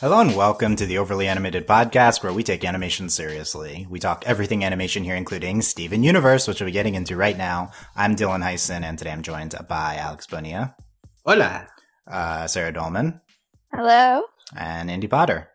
Hello and welcome to the Overly Animated Podcast, where we take animation seriously. We talk everything animation here, including Steven Universe, which we'll be getting into right now. I'm Dylan Heisen, and today I'm joined by Alex Bonilla. Hola. Uh, Sarah Dolman. Hello. And Andy Potter.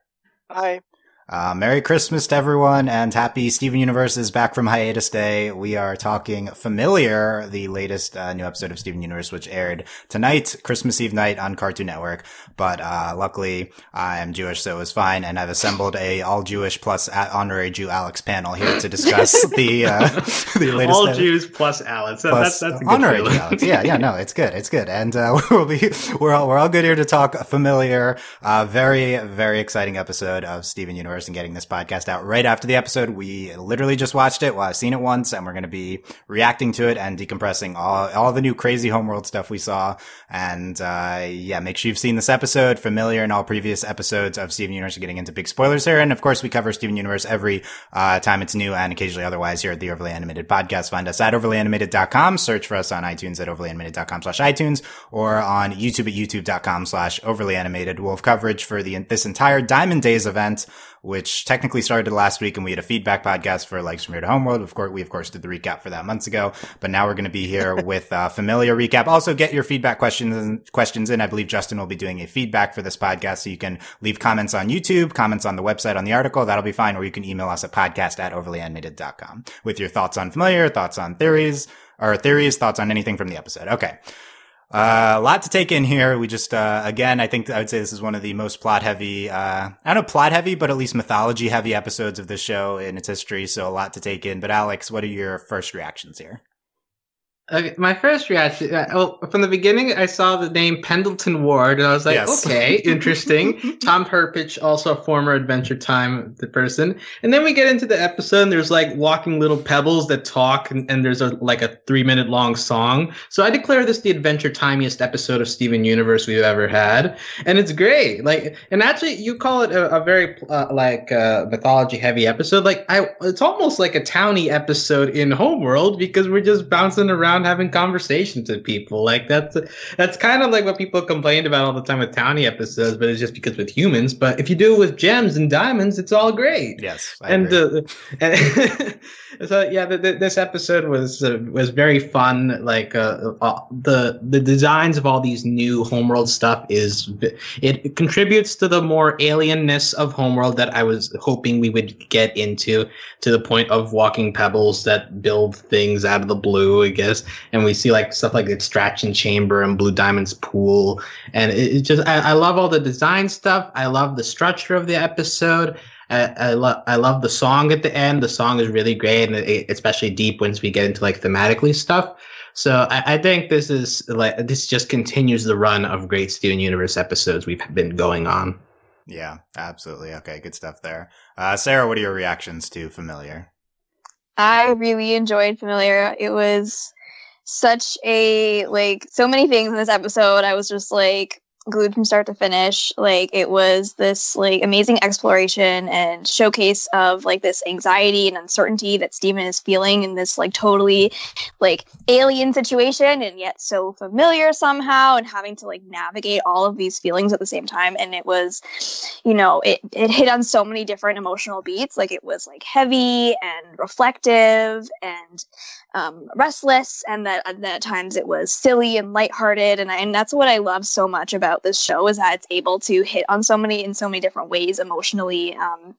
Hi. Uh, Merry Christmas to everyone and happy Steven Universe is back from hiatus day. We are talking Familiar, the latest uh, new episode of Steven Universe, which aired tonight, Christmas Eve night on Cartoon Network. But, uh, luckily I am Jewish, so it was fine. And I've assembled a all Jewish plus honorary Jew Alex panel here to discuss the, uh, the latest. All Jews plus Alex. That, plus that's, that's a honorary Jew Alex. Yeah, yeah, no, it's good. It's good. And, uh, we'll be, we're all, we're all good here to talk Familiar. Uh, very, very exciting episode of Steven Universe and getting this podcast out right after the episode. We literally just watched it. Well, I've seen it once and we're going to be reacting to it and decompressing all, all the new crazy homeworld stuff we saw. And, uh, yeah, make sure you've seen this episode, familiar in all previous episodes of Steven Universe, getting into big spoilers here. And of course, we cover Steven Universe every, uh, time it's new and occasionally otherwise here at the Overly Animated Podcast. Find us at overlyanimated.com. Search for us on iTunes at overlyanimated.com slash iTunes or on YouTube at youtube.com slash overlyanimated. We'll have coverage for the, this entire Diamond Days event which technically started last week and we had a feedback podcast for Legs from Here to Homeworld. Of course, we of course did the recap for that months ago, but now we're going to be here with a familiar recap. Also get your feedback questions, questions in. I believe Justin will be doing a feedback for this podcast. So you can leave comments on YouTube, comments on the website on the article. That'll be fine. Or you can email us at podcast at overlyanimated.com with your thoughts on familiar, thoughts on theories or theories, thoughts on anything from the episode. Okay. Uh, a lot to take in here. We just, uh, again, I think I would say this is one of the most plot heavy, uh, I don't know plot heavy, but at least mythology heavy episodes of this show in its history. So a lot to take in. But Alex, what are your first reactions here? Okay, my first reaction, uh, well, from the beginning, I saw the name Pendleton Ward, and I was like, Yes. okay, interesting. Tom Herpich, also a former Adventure Time the person. And then we get into the episode, and there's like walking little pebbles that talk, and, and there's a like a three minute long song. So I declare this the Adventure Timeiest episode of Steven Universe we've ever had, and it's great. Like, and actually, you call it a, a very uh, like uh, mythology heavy episode. Like, I, it's almost like a towny episode in Homeworld because we're just bouncing around having conversations with people. Like that's that's kind of like what people complained about all the time with towny episodes, but it's just because with humans. But if you do it with gems and diamonds, it's all great. Yes. I and uh, and so yeah, the, the, this episode was uh, was very fun. Like uh, uh, the the designs of all these new Homeworld stuff is it contributes to the more alienness of Homeworld that I was hoping we would get into to the point of walking pebbles that build things out of the blue, I guess. And we see like stuff like extraction chamber and Blue Diamond's pool, and it, it just I, I love all the design stuff. I love the structure of the episode. I, I love I love the song at the end. The song is really great, and it, especially deep once we get into like thematically stuff. So I, I think this is like this just continues the run of great Steven Universe episodes we've been going on. Yeah, absolutely. Okay. Good stuff there. Uh, Sarah, what are your reactions to familiar? I really enjoyed Familiar. It was such a like so many things in this episode. I was just like glued from start to finish. Like it was this like amazing exploration and showcase of like this anxiety and uncertainty that Steven is feeling in this like totally like alien situation and yet so familiar somehow and having to like navigate all of these feelings at the same time. And it was, you know, it it hit on so many different emotional beats. Like it was like heavy and reflective and um, restless, and that, that at times it was silly and lighthearted, and I, and that's what I love so much about this show is that it's able to hit on so many in so many different ways emotionally. Um,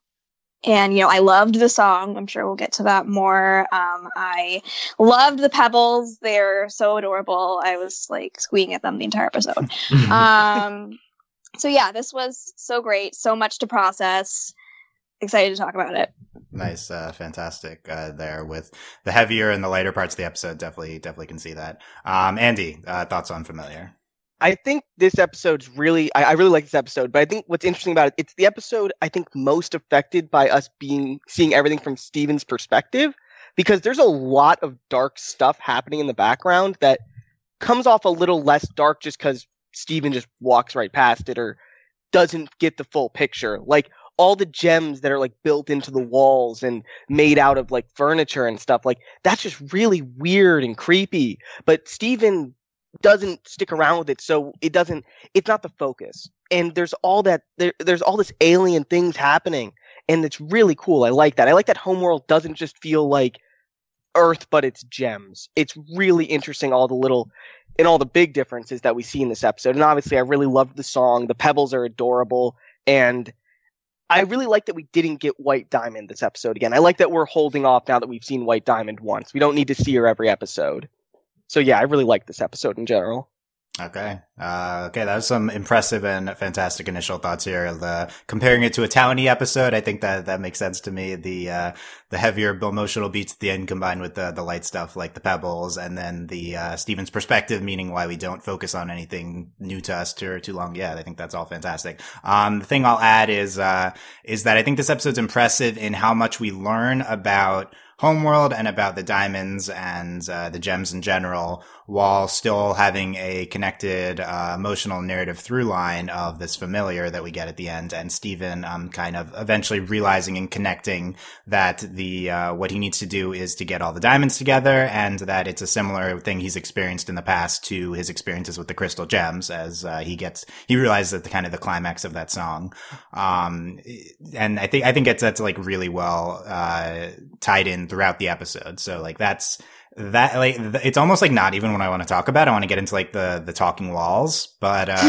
and you know, I loved the song. I'm sure we'll get to that more. Um, I loved the pebbles; they're so adorable. I was like squeaking at them the entire episode. um, so yeah, this was so great. So much to process. Excited to talk about it. Nice, uh, fantastic uh, there with the heavier and the lighter parts of the episode. Definitely, definitely can see that. Um, Andy, uh, thoughts on familiar? I think this episode's really I, I really like this episode, but I think what's interesting about it, it's the episode I think most affected by us being seeing everything from Steven's perspective. Because there's a lot of dark stuff happening in the background that comes off a little less dark just because Steven just walks right past it or doesn't get the full picture. Like all the gems that are like built into the walls and made out of like furniture and stuff, like that's just really weird and creepy. But Steven doesn't stick around with it, so it doesn't. It's not the focus, and there's all that. There, there's all this alien things happening, and it's really cool. I like that. I like that Homeworld doesn't just feel like Earth, but it's gems. It's really interesting. All the little and all the big differences that we see in this episode. And obviously, I really loved the song. The pebbles are adorable, and I really like that we didn't get White Diamond this episode again. I like that we're holding off now that we've seen White Diamond once. We don't need to see her every episode. So yeah, I really like this episode in general. Okay. Uh, okay. That was some impressive and fantastic initial thoughts here. The comparing it to a Towny episode, I think that that makes sense to me. The uh, the heavier emotional beats at the end combined with the the light stuff like the pebbles, and then the uh, Steven's perspective, meaning why we don't focus on anything new to us too too long. Yeah, I think that's all fantastic. Um, the thing I'll add is uh, is that I think this episode's impressive in how much we learn about Homeworld and about the diamonds and uh, the gems in general, while still having a connected uh, emotional narrative through line of this familiar that we get at the end, and Steven um, kind of eventually realizing and connecting that the uh, what he needs to do is to get all the diamonds together, and that it's a similar thing he's experienced in the past to his experiences with the crystal gems, as uh, he gets he realizes that the kind of the climax of that song, um, and I think I think it's that's like really well uh, tied in throughout the episode. So like that's that like it's almost like not even what I want to talk about. I want to get into like the the talking walls, but uh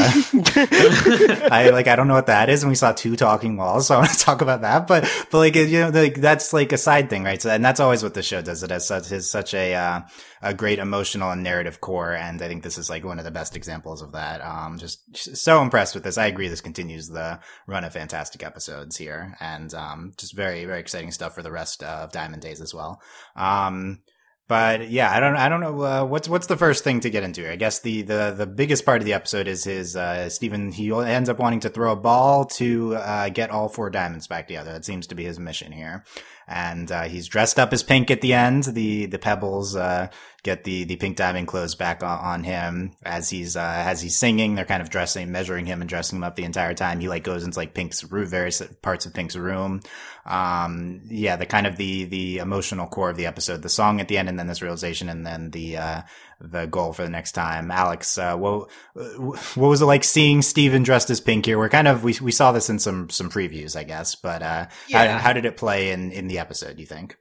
I like I don't know what that is and we saw two talking walls, so I want to talk about that, but but like you know like that's like a side thing, right? So and that's always what the show does. It has such is such a uh a great emotional and narrative core and I think this is like one of the best examples of that. Um just so impressed with this. I agree this continues the run of fantastic episodes here and um just very very exciting stuff for the rest of Diamond Days as well. Um but yeah, I don't, I don't know uh, what's what's the first thing to get into here. I guess the the the biggest part of the episode is his uh, Steven. He ends up wanting to throw a ball to uh, get all four diamonds back together. That seems to be his mission here, and uh, he's dressed up as pink at the end. The the pebbles uh, get the the pink diamond clothes back on, on him as he's uh, as he's singing. They're kind of dressing, measuring him, and dressing him up the entire time. He like goes into like Pink's room, various parts of Pink's room. Um, yeah, the kind of the the emotional core of the episode, the song at the end, and then this realization, and then the uh, the goal for the next time. Alex, uh, what what was it like seeing Steven dressed as Pink here? We're kind of we we saw this in some some previews, I guess, but uh, Yeah. how, how did it play in in the episode? You think?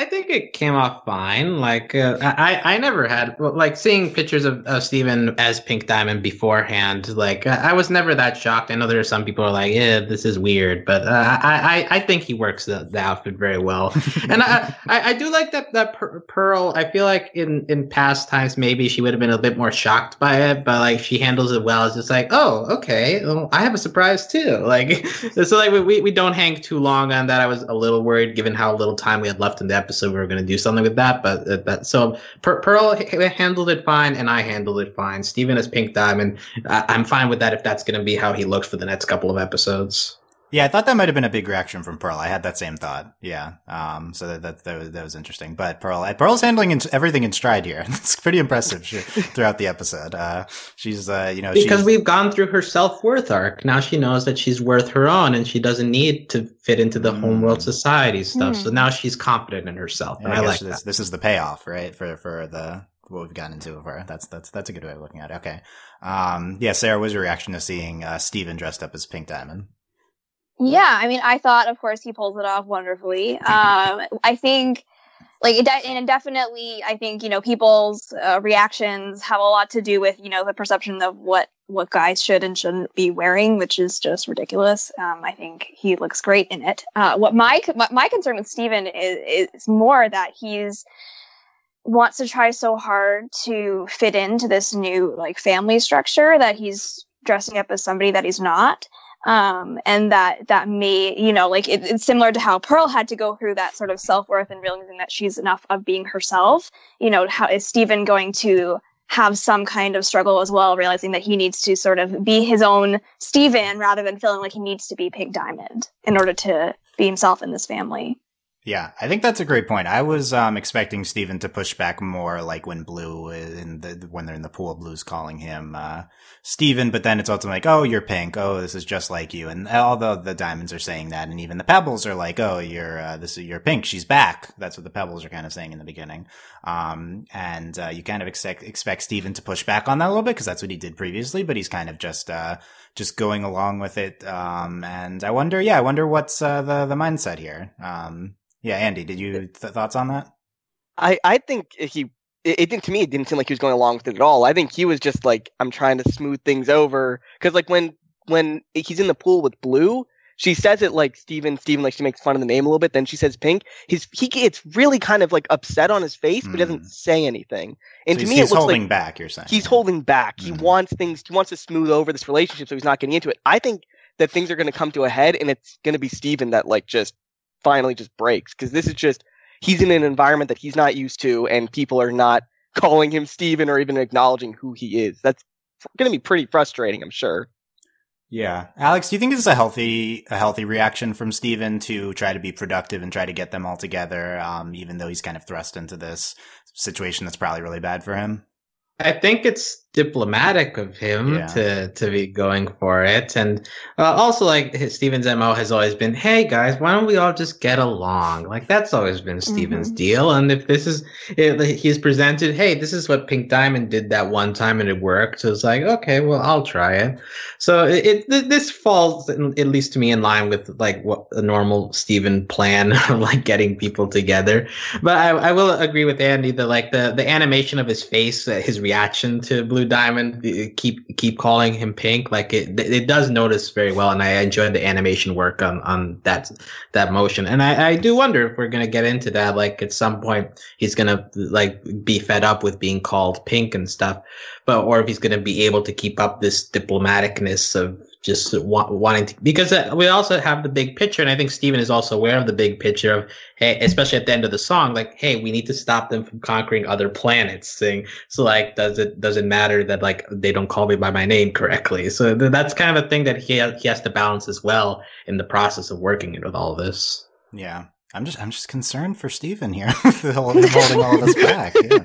I think it came off fine. Like uh, I, I never had like seeing pictures of, of Steven as Pink Diamond beforehand. Like I, I was never that shocked. I know there are some people who are like, "Yeah, this is weird," but uh, I, I, I think he works the, the outfit very well. and I, I, I do like that that Pearl. I feel like in in past times maybe she would have been a bit more shocked by it, but like she handles it well. It's just like, oh, okay, well, I have a surprise too. Like so, like we we don't hang too long on that. I was a little worried given how little time we had left in the episode. We were going to do something with that, but uh, but so Per- Pearl h- handled it fine, and I handled it fine. Steven is Pink Diamond. I- I'm fine with that if that's going to be how he looks for the next couple of episodes. Yeah, I thought that might have been a big reaction from Pearl. I had that same thought. Yeah. Um, so that, that, that, was, that was interesting. But Pearl, Pearl's handling in, everything in stride here. it's pretty impressive she, throughout the episode. Uh, she's, uh, you know, Because she's, we've gone through her self worth arc. Now she knows that she's worth her own, and she doesn't need to fit into the Mm. homeworld society stuff. Hmm. So now she's confident in herself, yeah, and I I, like this, that. this is the payoff, right? For, for the, what we've gotten into of her. That's, that's, that's a good way of looking at it. Okay. Um, yeah, Sarah, what was your reaction to seeing, uh, Steven dressed up as Pink Diamond? Yeah, I mean, I thought, of course, he pulls it off wonderfully. Um, I think, like, it de- and definitely, I think you know, people's uh, reactions have a lot to do with you know the perception of what what guys should and shouldn't be wearing, which is just ridiculous. Um, I think he looks great in it. Uh, what my my, concern with Steven is is more that he's wants to try so hard to fit into this new like family structure that he's dressing up as somebody that he's not um, and that that may you know like it, it's similar to how pearl had to go through that sort of self-worth and realizing that she's enough of being herself. You know how is steven going to have some kind of struggle as well realizing that he needs to sort of be his own steven rather than feeling like he needs to be pink diamond in order to be himself in this family Yeah, I think that's a great point. I was um, expecting Steven to push back more, like when Blue in the when they're in the pool, Blue's calling him uh, Steven, but then it's also like, "Oh, you're pink. Oh, this is just like you." And although the diamonds are saying that, and even the pebbles are like, "Oh, you're uh, this is you're pink. She's back." That's what the pebbles are kind of saying in the beginning. Um, and uh, you kind of expect expect Steven to push back on that a little bit because that's what he did previously, but he's kind of just uh, just going along with it. Um, and I wonder, yeah, I wonder what's uh, the the mindset here. Um, yeah, Andy, did you th- thoughts on that? I I think he it, it, didn't to me it didn't seem like he was going along with it at all. I think he was just like I'm trying to smooth things over because like when when he's in the pool with Blue, she says it like Steven Steven like she makes fun of the name a little bit. Then she says Pink. He's he gets really kind of like upset on his face, but doesn't hmm. say anything. And so to me, it looks holding like back. You're saying he's holding back. Mm. He hmm. wants things. He wants to smooth over this relationship, so he's not getting into it. I think that things are going to come to a head, and it's going to be Steven that like just finally just breaks because this is just he's in an environment that he's not used to, and people are not calling him Steven or even acknowledging who he is. That's going to be pretty frustrating, I'm sure. Yeah, Alex, do you think this is a healthy a healthy reaction from Steven to try to be productive and try to get them all together, um, even though he's kind of thrust into this situation that's probably really bad for him? I think it's diplomatic of him yeah. to to be going for it, and uh, also like his, Steven's mo has always been, "Hey guys, why don't we all just get along?" Like that's always been Steven's mm-hmm. deal. And if this is, he's presented, "Hey, this is what Pink Diamond did that one time and it worked," so it's like, okay, well, I'll try it. So it, it this falls at least to me in line with like what a normal Steven plan of like getting people together. But I, I will agree with Andy that like the the animation of his face, uh, his reaction to Blue Diamond, keep keep calling him Pink. Like it, it does notice very well, and I enjoyed the animation work on on that that motion. And I, I do wonder if we're gonna get into that. Like at some point, he's gonna like be fed up with being called Pink and stuff, but or if he's gonna be able to keep up this diplomaticness of just wa- wanting to because uh, we also have the big picture and i think steven is also aware of the big picture of hey especially at the end of the song like hey we need to stop them from conquering other planets thing so like does it does it matter that like they don't call me by my name correctly? So th- that's kind of a thing that he, ha- he has to balance as well in the process of working with all this. Yeah I'm just I'm just concerned for Steven here, holding, holding all of this back. Yeah,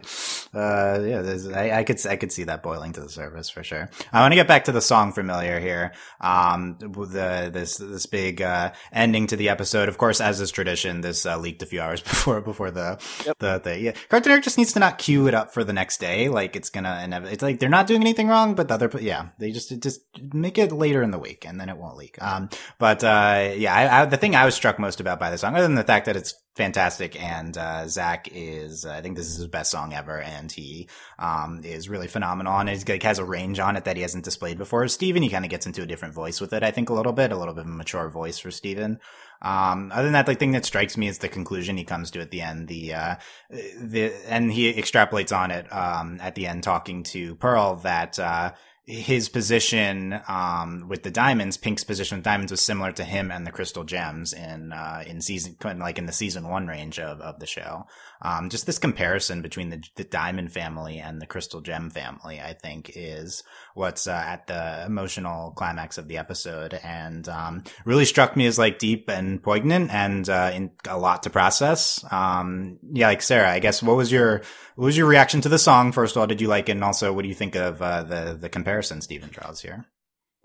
uh, yeah. I, I, could I could see that boiling to the surface for sure. I want to get back to the song "Familiar" here. Um, the this this big uh, ending to the episode. Of course, as is tradition, this uh, leaked a few hours before before the yep. the thing. Yeah, Cartoon just needs to not cue it up for the next day. Like it's gonna inevitably. It's like they're not doing anything wrong, but the other yeah, they just just make it later in the week and then it won't leak. Um, but uh, yeah, I, I, the thing I was struck most about by the song, other than the fact fact that it's fantastic and uh, Zach is uh, I think this is his best song ever and he um, is really phenomenal and he like, has a range on it that he hasn't displayed before. Steven he kind of gets into a different voice with it I think a little bit a little bit of a mature voice for Steven. Um, other than that, the thing that strikes me is the conclusion he comes to at the end. The uh, the and he extrapolates on it um, at the end, talking to Pearl that uh, his position um, with the diamonds, Pink's position with diamonds was similar to him and the crystal gems in uh, in season like in the season one range of, of the show. Um, just this comparison between the, the diamond family and the crystal gem family, I think, is what's uh, at the emotional climax of the episode, and um, really struck me as like deep and poignant and uh, in, a lot to process. Um, yeah, like Sarah, I guess what was your what was your reaction to the song? First of all, did you like it, and also what do you think of uh, the the comparison Steven draws here?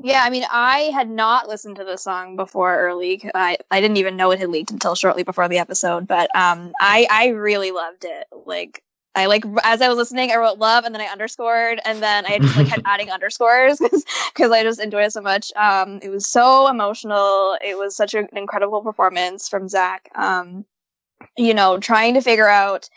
Yeah, I mean, I had not listened to the song before early. I, I didn't even know it had leaked until shortly before the episode, but um, I I really loved it. Like I like as I was listening, I wrote love and then I underscored and then I just like kept adding underscores because I just enjoyed it so much. Um, it was so emotional. It was such an incredible performance from Zach. Um, you know, trying to figure out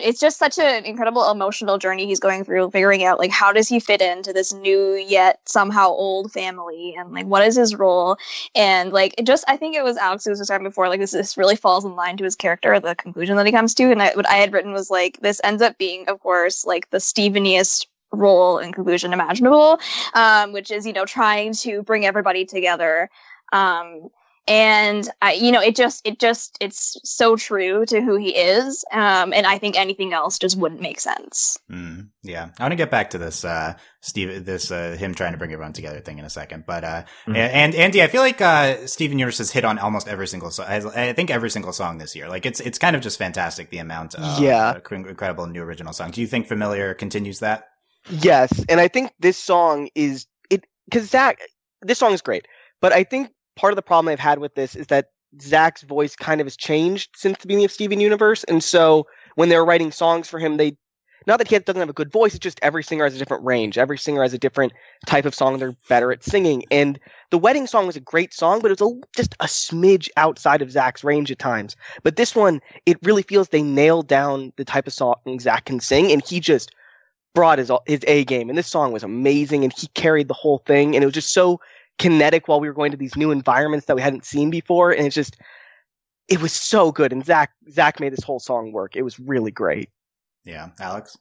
it's just such an incredible emotional journey he's going through figuring out like how does he fit into this new yet somehow old family? And like what is his role? And like it just i think it was alex who was describing before like this this really falls in line to his character the conclusion that he comes to. And I, what i had written was like this ends up being of course like the steveniest role and conclusion imaginable um, which is you know trying to bring everybody together um, and I, you know, it just, it just, it's so true to who he is. Um, and I think anything else just wouldn't make sense. Mm, yeah, I want to get back to this, uh, Steve, this uh, him trying to bring everyone together thing in a second, but uh, mm-hmm. and Andy, I feel like uh, Steven Universe has hit on almost every single song. I think every single song this year. Like it's it's kind of just fantastic the amount of yeah. incredible new original songs. Do you think Familiar continues that? Yes, and I think this song is it because Zach. This song is great, but I think part of the problem I've had with this is that Zach's voice kind of has changed since the beginning of Steven Universe, and so when they were writing songs for him, they not that he doesn't have a good voice, it's just every singer has a different range. Every singer has a different type of song they're better at singing. And the wedding song was a great song, but it was a, just a smidge outside of Zach's range at times. But this one, it really feels they nailed down the type of song Zach can sing, and he just brought his his A game. And this song was amazing, and he carried the whole thing. And it was just so kinetic while we were going to these new environments that we hadn't seen before, and it's just it was so good. And Zach Zach made this whole song work. It was really great. Yeah, Alex.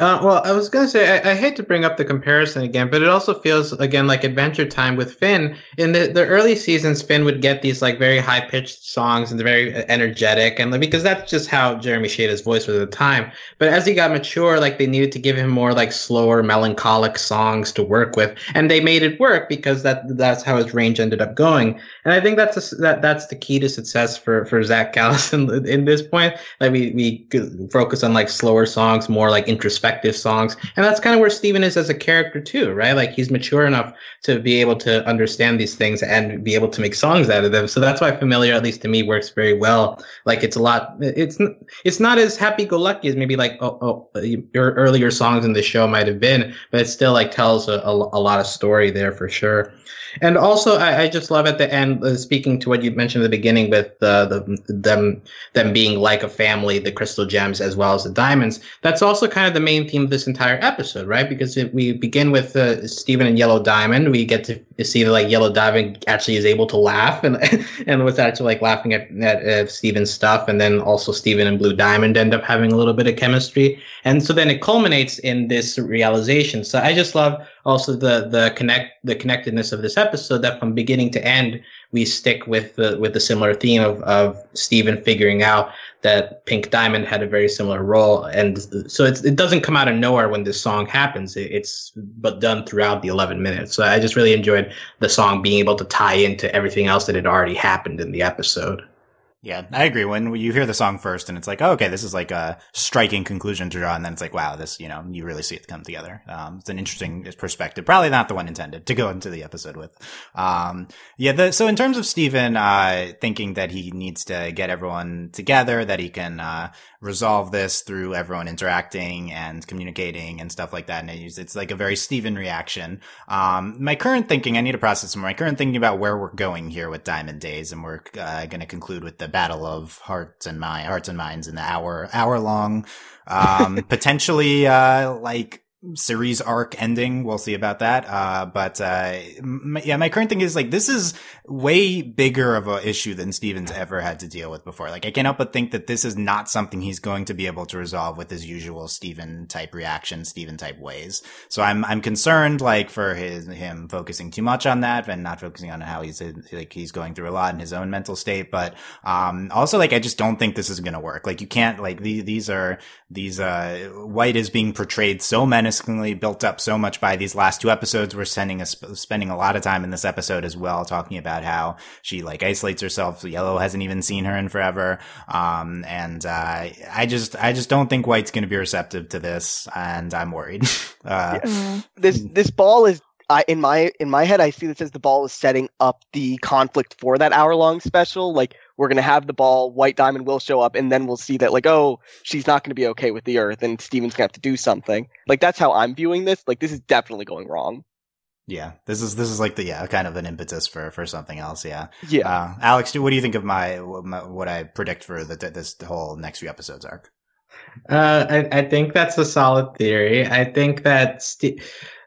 Uh, well, I was gonna say I, I, hate to bring up the comparison again, but it also feels again like Adventure Time with Finn. In the, the early seasons, Finn would get these like very high pitched songs and very energetic, and like, because that's just how Jeremy Shada's voice was at the time. But as he got mature, like they needed to give him more like slower, melancholic songs to work with, and they made it work because that that's how his range ended up going. And I think that's a, that that's the key to success for for Zach Callison in, in this point. Like we we focus on like slower songs, more like introspective introspective songs. And that's kind of where Steven is as a character too, right? Like he's mature enough to be able to understand these things and be able to make songs out of them. So that's why Familiar, at least to me, works very well. Like it's a lot, it's, it's not as happy go lucky as maybe like, oh, oh, your earlier songs in the show might have been, but it still like tells a, a, a lot of story there for sure. And also, I, I, just love at the end, uh, speaking to what you mentioned at the beginning with uh, the them them being like a family, the crystal gems as well as the diamonds. That's also kind of the main theme of this entire episode, right? Because if we begin with uh, Steven and Yellow Diamond, we get to see that like Yellow Diamond actually is able to laugh and and was actually like laughing at, at, at Steven's stuff, and then also Steven and Blue Diamond end up having a little bit of chemistry, and so then it culminates in this realization. So I just love also the the connect the connectedness of this episode that from beginning to end we stick with the with the similar theme of of Steven figuring out that Pink Diamond had a very similar role, and so it doesn't come out of nowhere when this song happens. It, it's but done throughout the 11 minutes. So I just really enjoyed the song being able to tie into everything else that had already happened in the episode. Yeah, I agree. When you hear the song first and it's like, oh, okay, this is like a striking conclusion to draw. And then it's like, wow, this, you know, you really see it come together. Um, it's an interesting perspective. Probably not the one intended to go into the episode with. Um, yeah. The, so in terms of Steven, uh, thinking that he needs to get everyone together, that he can, uh, resolve this through everyone interacting and communicating and stuff like that. And it's, like a very Steven reaction. Um, my current thinking, I need to process some. My current thinking about where we're going here with Diamond Days, and we're uh, going to conclude with the battle of hearts and mind, hearts and minds in the hour hour long, um, potentially uh, like series arc ending. We'll see about that. Uh, but, uh, m- yeah, my current thing is like, this is way bigger of an issue than Steven's ever had to deal with before. Like, I can't help but think that this is not something he's going to be able to resolve with his usual Steven type reaction, Steven type ways. So I'm, I'm concerned, like, for his, him focusing too much on that and not focusing on how he's, like, he's going through a lot in his own mental state. But, um, also, like, I just don't think this is going to work. Like, you can't, like, these, these are, these, uh, White is being portrayed so menacing menacingly built up so much by these last two episodes. We're sending us spending a lot of time in this episode as well, talking about how she like isolates herself. Yellow hasn't even seen her in forever. Um, and, uh, I just, I just don't think White's going to be receptive to this and I'm worried. uh, yeah. This, this ball is I, in my in my head, I see this as the ball is setting up the conflict for that hour long special. Like we're gonna have the ball, White Diamond will show up, and then we'll see that like, oh, she's not gonna be okay with the Earth, and Steven's gonna have to do something. Like that's how I'm viewing this. Like this is definitely going wrong. Yeah, this is this is like the yeah kind of an impetus for for something else. Yeah, yeah. Uh, Alex, what do you think of my, my what I predict for the, this whole next few episodes arc? Uh, I, I think that's a solid theory. I think that. St-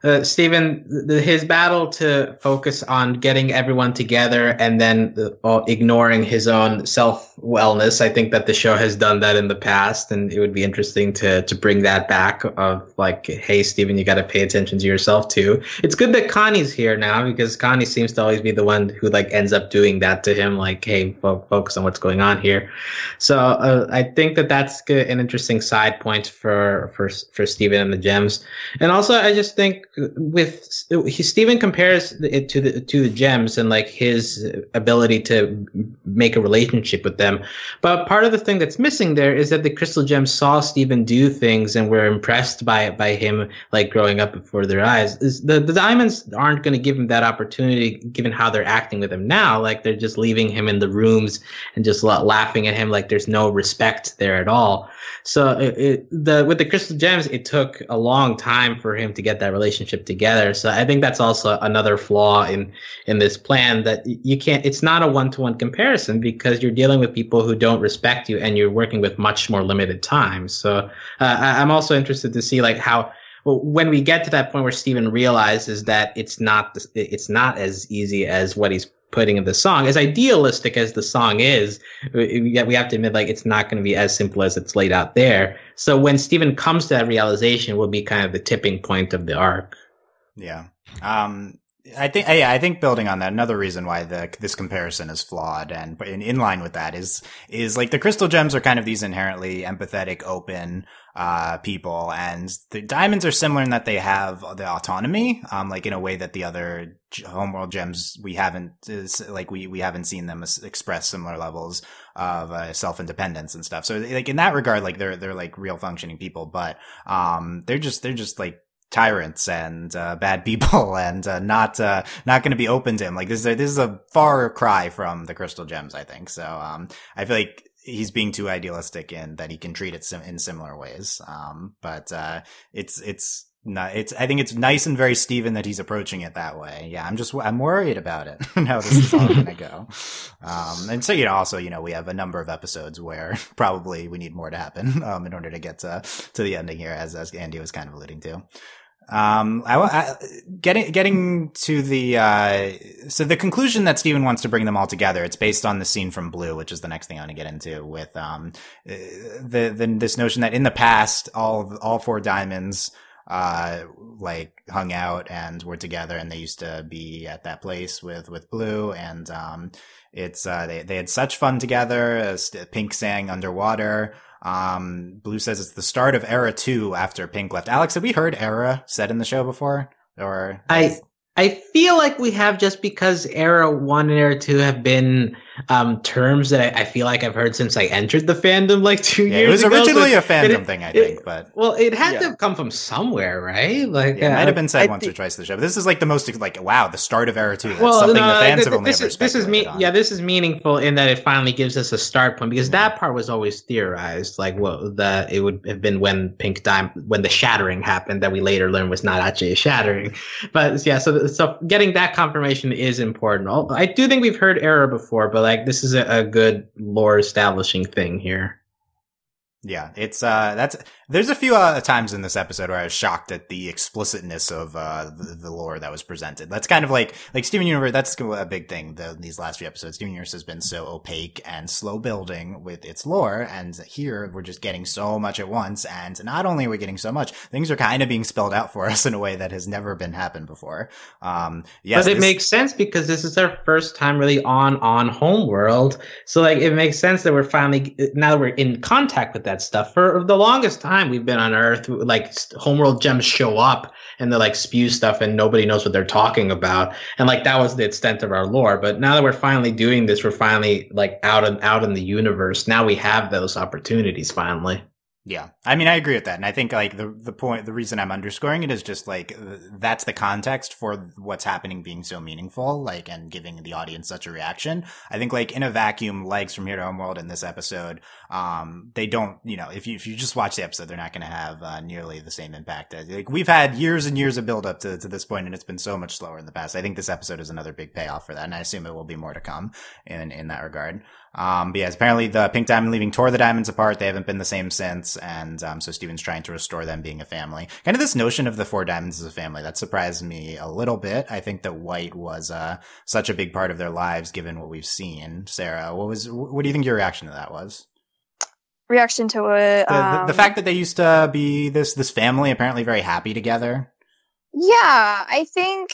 uh, Steven, his battle to focus on getting everyone together and then uh, ignoring his own self wellness. I think that the show has done that in the past, and it would be interesting to to bring that back. Of like, hey, Steven, you got to pay attention to yourself too. It's good that Connie's here now because Connie seems to always be the one who like ends up doing that to him. Like, hey, fo- focus on what's going on here. So uh, I think that that's good, an interesting side point for for for Steven and the gems, and also I just think with he, Steven compares it to the to the gems and like his ability to make a relationship with them. But part of the thing that's missing there is that the crystal gems saw Steven do things and were impressed by it by him like growing up before their eyes. The the diamonds aren't going to give him that opportunity given how they're acting with him now. Like they're just leaving him in the rooms and just laughing at him like there's no respect there at all. So it, it, the with the crystal gems, it took a long time for him to get that relationship together. So I think that's also another flaw in in this plan that you can't. It's not a one to one comparison because you're dealing with people who don't respect you, and you're working with much more limited time. So uh, I, I'm also interested to see like how when we get to that point where Steven realizes that it's not it's not as easy as what he's putting in the song, as idealistic as the song is, we have to admit like it's not going to be as simple as it's laid out there. So when Steven comes to that realization, will be kind of the tipping point of the arc. Yeah. Um, I think, yeah, I think building on that, another reason why the this comparison is flawed and in, in line with that is is like the crystal gems are kind of these inherently empathetic, open uh, people, and the diamonds are similar in that they have the autonomy, um, like in a way that the other homeworld gems we haven't is, like we we haven't seen them express similar levels of uh, self independence and stuff. So like in that regard, like they're they're like real functioning people, but um, they're just they're just like tyrants and uh, bad people and uh, not uh, not going to be open to him. Like this is a, this is a far cry from the crystal gems, I think. So um, I feel like he's being too idealistic in that he can treat it sim- in similar ways. Um, but uh, it's it's not it's I think it's nice and very Steven that he's approaching it that way. Yeah, I'm just I'm worried about it how this is all going to go. Um, and so you know, also you know, we have a number of episodes where probably we need more to happen um, in order to get to to the ending here, as as Andy was kind of alluding to. Um, I, I, getting getting to the uh, so the conclusion that Steven wants to bring them all together. It's based on the scene from Blue, which is the next thing I want to get into with um uh, the, the this notion that in the past all all four diamonds uh like hung out and were together and they used to be at that place with with Blue and um it's uh they they had such fun together. As Pink sang underwater. Um, Blue says it's the start of Era 2 after Pink left. Alex, have we heard Era said in the show before? Or I I feel like we have just because Era 1 and Era 2 have been um, terms that I, I, feel like I've heard since I entered the fandom like two yeah, years ago. It was ago, originally so a fandom it, thing, I think, it, but well, it had yeah. to come from somewhere, right? Like yeah, it uh, might have been said I once th- or twice in the show. But this is like the most like wow, the start of Era Two. That's well, something no, the fans th- have only this ever is, this is me- Yeah, this is meaningful in that it finally gives us a start point because that part was always theorized, like well, the it would have been when Pink Dime when the shattering happened that we later learned was not actually a shattering. But yeah, so so getting that confirmation is important. I do think we've heard Era before, but like this is a, a good lore establishing thing here. Yeah, it's uh that's there's a few uh, times in this episode where I was shocked at the explicitness of uh the, the, lore that was presented. That's kind of like like Steven Universe. That's a big thing. The, these last few episodes, Steven Universe has been so opaque and slow building with its lore, and here we're just getting so much at once. And not only are we getting so much, things are kind of being spelled out for us in a way that has never been happened before. Um, yes, but it this- makes sense because this is our first time really on on Homeworld, so like it makes sense that we're finally now that we're in contact with that stuff. For the longest time, we've been on Earth, like homeworld gems show up and they like spew stuff and nobody knows what they're talking about. And like that was the extent of our lore. But now that we're finally doing this, we're finally like out and out in the universe. Now we have those opportunities finally. Yeah. I mean, I agree with that. And I think like the, the point, the reason I'm underscoring it is just like, that's the context for what's happening being so meaningful, like, and giving the audience such a reaction. I think like in a vacuum, legs from here to homeworld in this episode, um, they don't, you know, if you, if you just watch the episode, they're not going to have, uh, nearly the same impact. As like we've had years and years of build up to, to this point and it's been so much slower in the past. I think this episode is another big payoff for that. And I assume it will be more to come in, in that regard. Um, but yes, apparently the Pink Diamond leaving tore the diamonds apart. They haven't been the same since. And, um, so Steven's trying to restore them being a family. Kind of this notion of the four diamonds as a family that surprised me a little bit. I think that White was, uh, such a big part of their lives given what we've seen. Sarah, what was, what do you think your reaction to that was? Reaction to it. The, Um, the, the fact that they used to be this, this family apparently very happy together. Yeah, I think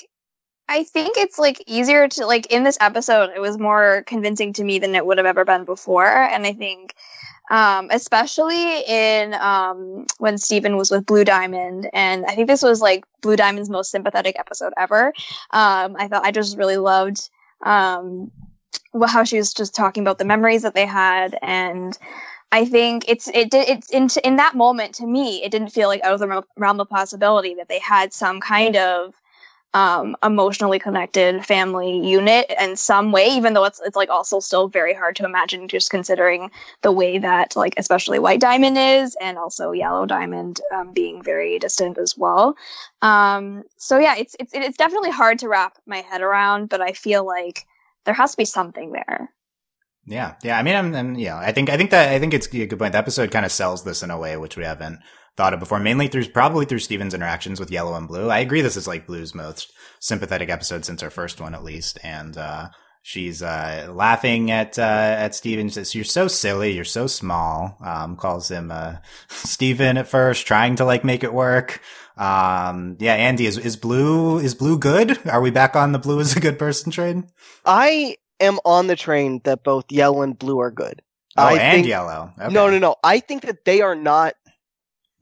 I think it's like easier to like in this episode it was more convincing to me than it would have ever been before and I think um especially in um when Steven was with Blue Diamond and I think this was like Blue Diamond's most sympathetic episode ever. Um I thought I just really loved um how she was just talking about the memories that they had and I think it's it did it's in in that moment to me it didn't feel like out of the realm of possibility that they had some kind of um, emotionally connected family unit in some way, even though it's it's like also still very hard to imagine just considering the way that like especially White Diamond is and also Yellow Diamond um, being very distant as well. Um, so yeah, it's it's it's definitely hard to wrap my head around, but I feel like there has to be something there. Yeah, yeah. I mean, I'm, I'm, yeah. I think, I think that, I think it's a good point. The episode kind of sells this in a way which we haven't thought of before, mainly through probably through Steven's interactions with Yellow and Blue. I agree. This is like Blue's most sympathetic episode since our first one, at least, and uh, she's uh, laughing at uh, at Steven. Says, "You're so silly. You're so small." Um, calls him uh, Steven at first, trying to like make it work. Um, yeah, Andy is is Blue is Blue good? Are we back on the Blue is a good person train? I am on the train that both yellow and blue are good. Oh, I and think- Yellow. Okay. No, no, no. I think that they are not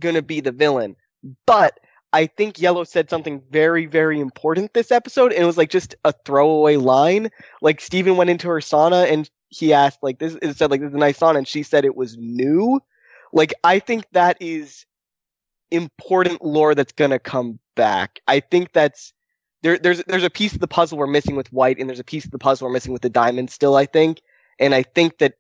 going to be the villain, but I think Yellow said something very, very important this episode, and it was like just a throwaway line. Like Steven went into her sauna and he asked, like, this, it said, like, this is a nice sauna, and she said it was new. Like, I think that is important lore that's to come back. I think that's. There, there's there's a piece of the puzzle we're missing with white, and there's a piece of the puzzle we're missing with the diamond still. I think, and I think that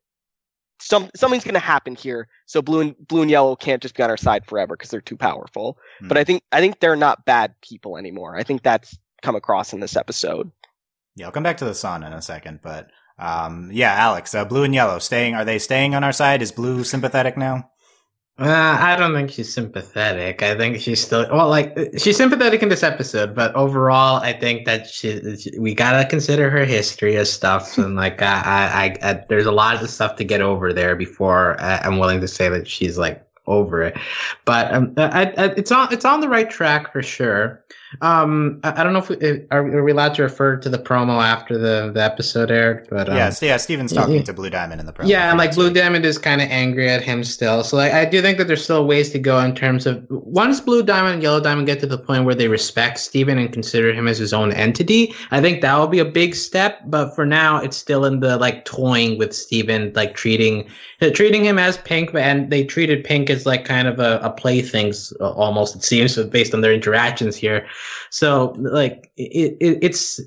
some something's going to happen here. So blue and blue and yellow can't just be on our side forever because they're too powerful. Hmm. But I think I think they're not bad people anymore. I think that's come across in this episode. Yeah, I'll come back to the sun in a second, but um, yeah, Alex, uh, blue and yellow staying. Are they staying on our side? Is blue sympathetic now? Uh, I don't think she's sympathetic. I think she's still well, like she's sympathetic in this episode, but overall, I think that she, she- we gotta consider her history as stuff, and like I, I, I, there's a lot of stuff to get over there before I, I'm willing to say that she's like over it. But um, I, I, it's on, it's on the right track for sure. Um, I, I don't know if we, are, are we allowed to refer to the promo after the the episode aired, but um, yeah, so yeah. Steven's talking yeah. to Blue Diamond in the promo. yeah, and like Blue. Diamond is kind of angry at him still. So like, I do think that there's still ways to go in terms of once Blue Diamond and Yellow Diamond get to the point where they respect Steven and consider him as his own entity. I think that will be a big step. But for now, it's still in the like toying with Steven, like treating treating him as Pink, and they treated Pink as like kind of a, a playthings uh, almost. It seems based on their interactions here. So like it, it it's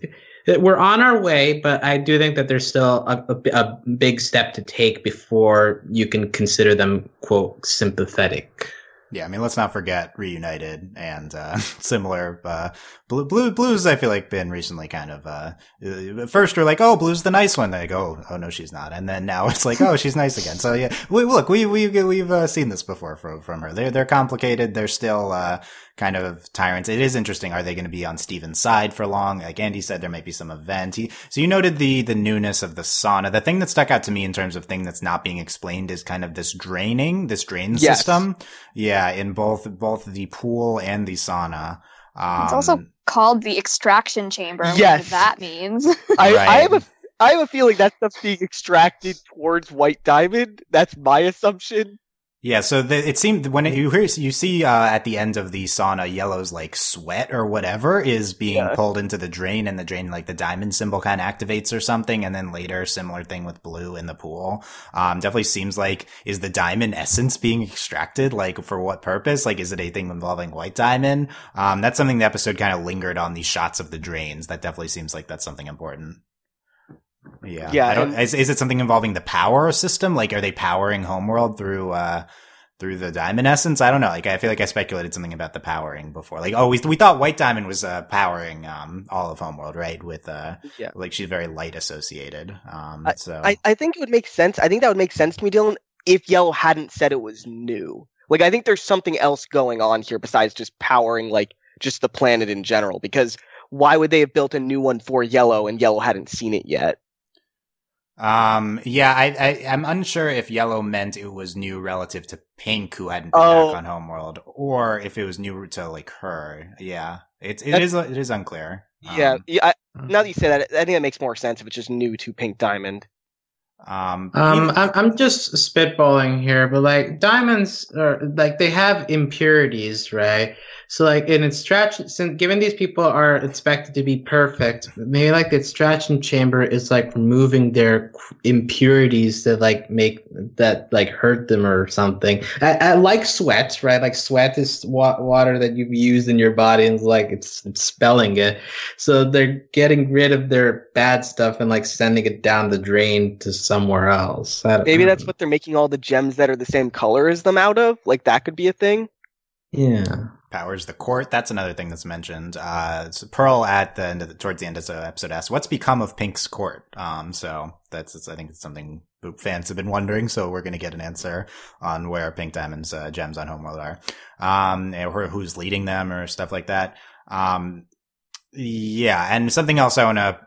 we're on our way, but I do think that there's still a, a, a big step to take before you can consider them quote sympathetic. Yeah, I mean, let's not forget reunited and uh, similar. Uh, blue, blue, blues. I feel like been recently kind of. Uh, uh, first, we're like, "Oh, blue's the nice one." They go, "Oh no, she's not," and then now it's like, "Oh, she's nice again." So yeah, we, look, we we we've uh, seen this before from from her. They're they're complicated. They're still uh, kind of tyrants. It is interesting. Are they going to be on Steven's side for long? Like Andy said, there might be some event. He, so you noted the the newness of the sauna. The thing that stuck out to me in terms of thing that's not being explained is kind of this draining, this drain Yes. system. Yeah, in both both the pool and the sauna. Um, It's also called the extraction chamber. Whatever Yes. that means. I, Right. I have a I have a feeling that stuff's being extracted towards White Diamond. That's my assumption. Yeah. So the, it seemed when it, you hear you see uh, at the end of the sauna, yellow's like sweat or whatever is being Yeah. pulled into the drain, and the drain like the diamond symbol kind of activates or something, and then later similar thing with blue in the pool. Um, definitely seems like is the diamond essence being extracted? Like for what purpose? Like is it a thing involving white diamond? Um, that's something the episode kind of lingered on these shots of the drains. That definitely seems like that's something important. Yeah. Yeah, I and- is, is it something involving the power system? Like, are they powering Homeworld through, uh, through the diamond essence. I don't know. Like I feel like I speculated something about the powering before. Like oh, we we thought White Diamond was uh, powering um all of Homeworld, right? With uh Yeah. like she's very light associated. Um so I, I think it would make sense. I think that would make sense to me, Dylan, if Yellow hadn't said it was new. Like I think there's something else going on here besides just powering like just the planet in general. Because why would they have built a new one for Yellow and Yellow hadn't seen it yet? Um, yeah, I, I, I'm unsure if yellow meant it was new relative to pink, who hadn't been Oh. back on Homeworld, or if it was new to like her. Yeah, it's it That- is it is unclear. yeah, Um, yeah. I, now that you say that, I think that makes more sense if it's just new to Pink Diamond. um, Um, I'm, I'm just spitballing here, but like diamonds are like they have impurities, right? So like in stretch. since given these people are expected to be perfect, maybe like the extraction chamber is like removing their impurities that like make that like hurt them or something. I, I like sweat, right? Like sweat is wa- water that you've used in your body and like it's, it's spelling it. So they're getting rid of their bad stuff and like sending it down the drain to somewhere else. Maybe I that's what they're making all the gems that are the same color as them out of. Like that could be a thing. Yeah. Powers the court. That's another thing that's mentioned. Uh, so Pearl at the end of the, towards the end of the episode asks, "What's become of Pink's court?" Um, so that's I think it's something Boop fans have been wondering. So we're gonna get an answer on where Pink Diamond's uh, gems on Homeworld are, um, or who's leading them or stuff like that. Um, yeah, and something else I want to.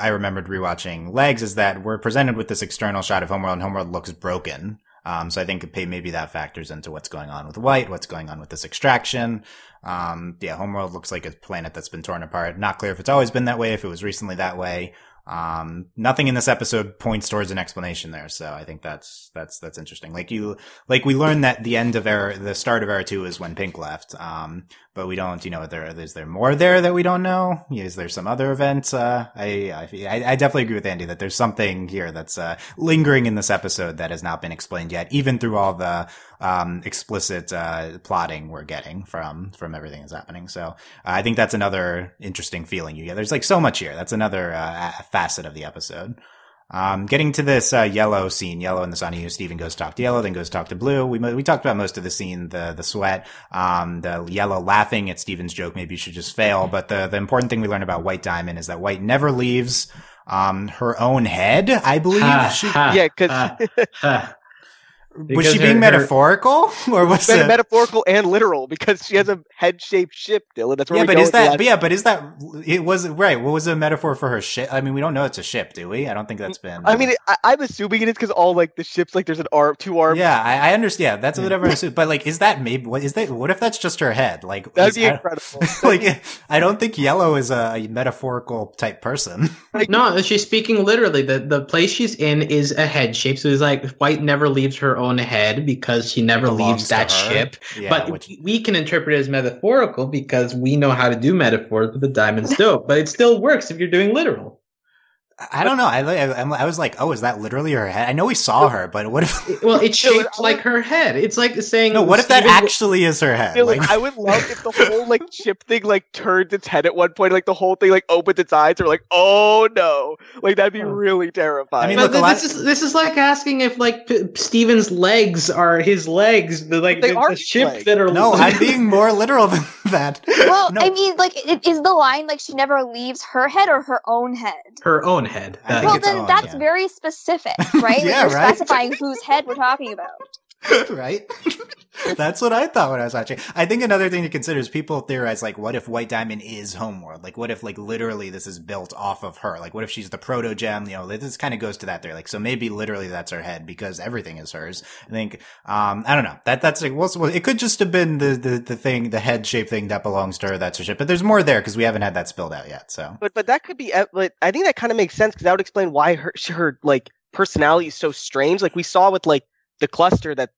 I remembered rewatching Legs is that we're presented with this external shot of Homeworld, and Homeworld looks broken. Um, so I think maybe that factors into what's going on with White, what's going on with this extraction. Um, yeah, Homeworld looks like a planet that's been torn apart. Not clear if it's always been that way, if it was recently that way. Um, nothing in this episode points towards an explanation there, so I think that's that's that's interesting. Like you, like we learned that the end of era, the start of era two is when Pink left. Um, but we don't, you know, there is there more there that we don't know? Is there some other event? Uh, I, I I definitely agree with Andy that there's something here that's uh, lingering in this episode that has not been explained yet, even through all the um, explicit uh, plotting we're getting from from everything that's happening. So I think that's another interesting feeling you get. There's like so much here. That's another uh, facet of the episode. Um, getting to this uh, yellow scene, yellow in the sun, you Steven goes talk to yellow, then goes talk to blue. We we talked about most of the scene, the the sweat, um, the yellow laughing at Steven's joke. Maybe you should just fail. But the the important thing we learn about White Diamond is that White never leaves um her own head. I believe Ha, she ha, Yeah, 'cause- ha, ha. was she her- being her- metaphorical or was it? metaphorical and literal because she has a head-shaped ship, Dylan. That's where yeah, we but is that? But yeah, but is that? It was right. What was a metaphor for her ship? I mean, we don't know it's a ship, do we? I don't think that's been. I mean, it, I, I'm assuming it is because all like the ships, like there's an arm, two arms. yeah, I, I understand. That's what everyone assumes. But like, is that maybe? What is that? What if that's just her head? Like, that'd is- be I- incredible. like, I don't think Yellow is a, a metaphorical type person. Like, No, she's speaking literally. The the place she's in is a head shape. So it's like White never leaves her own head because she never leaves that ship. Yeah, but which- we can interpret it as metaphorical because we know how to do metaphors, but the diamond's dope. But it still works if you're doing literal. I don't know. I, I I was like, oh, is that literally her head? I know we saw her, but what if? Well, it's shaped like her head. It's like saying No, what if that Steven- actually is her head? Dylan, Like, I would love if the whole like chip thing like turned its head at one point, like the whole thing like opened its eyes, or like, oh no, like that'd be Oh. really terrifying. I mean, But look, a th- lot- this is this is like asking if like P- Steven's legs are his legs, the like They the, are the his ship legs. that are. no, I'm being more literal than that. Well, no, I mean, like, it, is the line like she never leaves her head or her own head? her own head. I think Well, it's then own, that's yeah. very specific, right? Yeah, like, you're right. specifying whose head we're talking about. right? That's what I thought when I was watching. I think another thing to consider is people theorize like, what if White Diamond is Homeworld? Like, what if like literally this is built off of her? Like, what if she's the proto gem? You know, this kind of goes to that there. Like, so maybe literally that's her head because everything is hers. I think, um, I don't know. That that's like, well, it could just have been the the the thing, the head shape thing that belongs to her. That's her ship. But there's more there because we haven't had that spilled out yet. So But but that could be. I think that kind of makes sense because that would explain why her her like personality is so strange. Like we saw with like the cluster that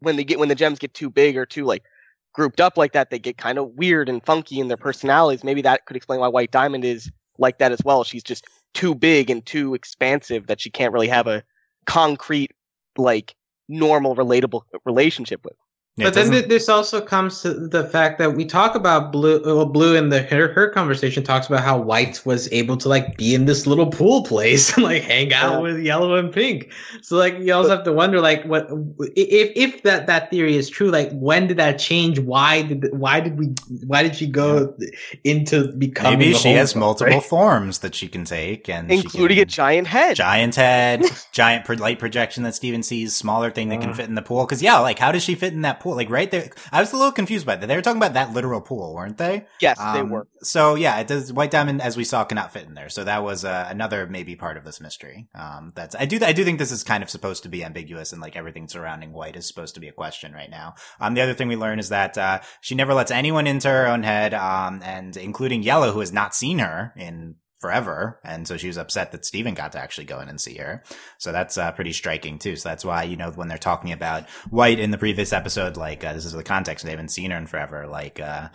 when they get when the gems get too big or too like grouped up like that, they get kind of weird and funky in their personalities. Maybe that could explain why White Diamond is like that as well. She's just too big and too expansive that she can't really have a concrete like normal relatable relationship with. Yeah, but then th- this also comes to the fact that we talk about blue. Well, blue in the her, her conversation talks about how white was able to like be in this little pool place and like hang out Yeah. with yellow and pink. So like you also have to wonder like what if if that that theory is true. Like when did that change? Why did why did we why did she go into becoming? maybe a she has homophobe, multiple right? forms that she can take, and including can- a giant head. giant head, giant light projection that Steven sees, smaller thing that can Uh. fit in the pool. Cause yeah, like how does she fit in that pool? Like right there, I was a little confused by that. They were talking about that literal pool, weren't they? yes, they Um, were. So yeah, it does. White Diamond, as we saw, cannot fit in there. So that was uh, another maybe part of this mystery. Um, that's I do I do think this is kind of supposed to be ambiguous and like everything surrounding White is supposed to be a question right now. Um, the other thing we learn is that uh, she never lets anyone into her own head, um, and including Yellow, who has not seen her in forever. And so she was upset that Steven got to actually go in and see her. So that's uh, pretty striking too. So that's why, you know, when they're talking about White in the previous episode, like, uh, this is the context. They haven't seen her in forever. Like, uh,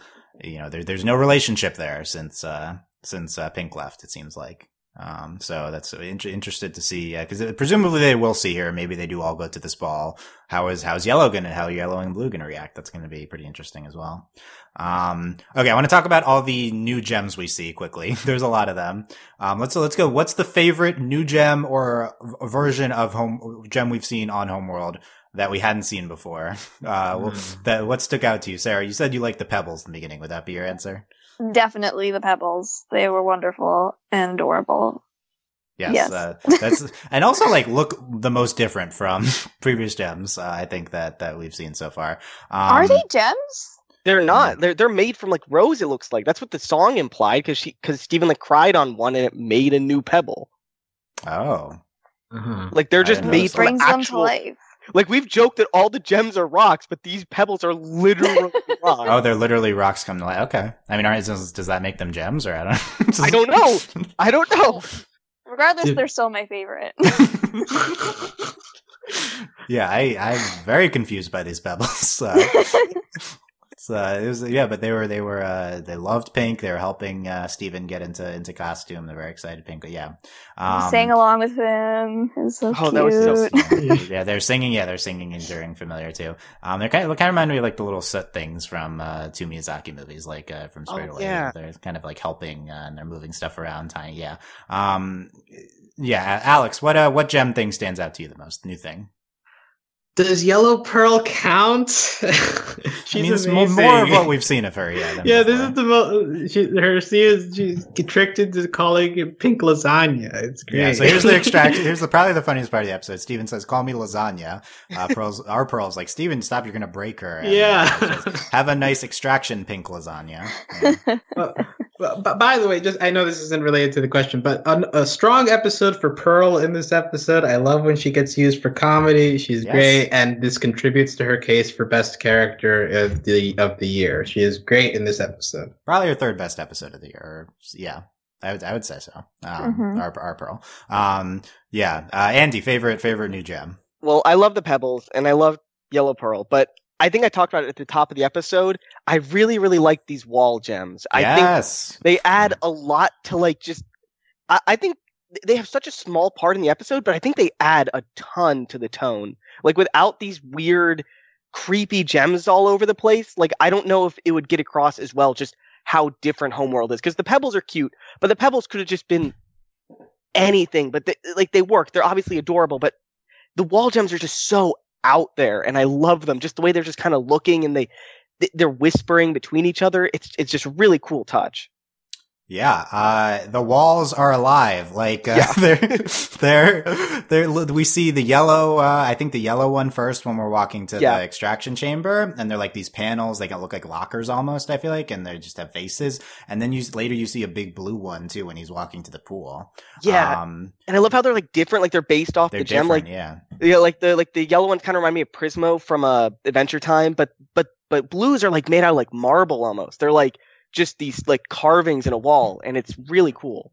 you know, there, there's no relationship there since, uh, since, uh, Pink left, it seems like. Um, so that's in- interested to see, uh, cause presumably they will see her. Maybe they do all go to this ball. How is, how's yellow gonna, how yellow and blue gonna react? That's gonna be pretty interesting as well. Um, okay, I want to talk about all the new gems we see quickly. There's a lot of them. Um, let's let's go. What's the favorite new gem or version of home gem we've seen on Homeworld that we hadn't seen before? Uh, well, that what stuck out to you, Sarah? You said you liked the pebbles in the beginning. Would that be your answer? Definitely the pebbles. They were wonderful and adorable. Yes, Yes. Uh, that's and also like look the most different from previous gems. Uh, I think that that we've seen so far. Um, Are they gems? They're not. They're they're made from like rose. It looks like that's what the song implied because she because Stephen like cried on one and it made a new pebble. Oh, Uh-huh. Like they're just didn't made from Brings them to actual. life. Like we've joked that all the gems are rocks, but these pebbles are literally rocks. oh, they're literally rocks come to life. Okay, I mean, are, does, does that make them gems or I don't? I don't know. I don't know. Regardless, Dude. they're still my favorite. yeah, I I'm very confused by these pebbles. So, it's, uh, it was yeah, but they were they were uh, they loved Pink. They were helping uh, Steven get into into costume. They're very excited. Pink, yeah. Um, Sang along with him. So Oh, cute. that was so yeah, yeah, they're singing. Yeah, they're singing and during familiar too. Um, they're kind of, kind of remind me of like the little soot things from uh, two Miyazaki movies, like uh, from Oh, Spirited Away. yeah. They're kind of like helping uh, and they're moving stuff around. Tiny, yeah. Um, yeah, Alex, what uh, what gem thing stands out to you the most? New thing. Does Yellow Pearl count? She's I mean, it's mo- amazing. more of what we've seen of her. Yeah, Yeah, this before. is the most. She, her she is she's tricked into calling it pink lasagna. It's great. Yeah, so here's the extraction. Here's the probably the funniest part of the episode. Steven says, "Call me lasagna." Uh, Pearl's, our Pearl's like, "Steven, stop! You're gonna break her." And, Yeah. uh, says, Have a nice extraction pink lasagna. Yeah. but, but, but by the way, just I know this isn't related to the question, but a, a strong episode for Pearl in this episode. I love when she gets used for comedy. She's Yes. great, and this contributes to her case for best character of the of the year. She is great in this episode. Probably her third best episode of the year. Yeah, I would I would say so. Um, Mhm. our, our Pearl. Um, yeah, uh, Andy, favorite favorite new gem. Well, I love the pebbles and I love Yellow Pearl, but I think I talked about it at the top of the episode. I really, really like these wall gems. I think yes, they add a lot to like just. I, I think they have such a small part in the episode, but I think they add a ton to the tone. Like without these weird, creepy gems all over the place, like I don't know if it would get across as well just how different Homeworld is. Because the pebbles are cute, but the pebbles could have just been anything. But they, like they work. They're obviously adorable, but the wall gems are just so out there, and I love them. Just the way they're just kind of looking and they they- they're whispering between each other. It's it's just really cool touch. Yeah, uh, the walls are alive. Like, uh, Yeah. they're, they're, they're, we see the yellow, uh, I think the yellow one first when we're walking to Yeah. the extraction chamber and they're like these panels. They can look like lockers almost, I feel like, and they just have faces. And then you, later you see a big blue one too when he's walking to the pool. Yeah, Um, and I love how they're like different. Like they're based off they're the gem. Like yeah. yeah, like the like the yellow ones kind of remind me of Prismo from uh, Adventure Time, but but but blues are like made out of like marble almost. They're like just these like carvings in a wall, and it's really cool.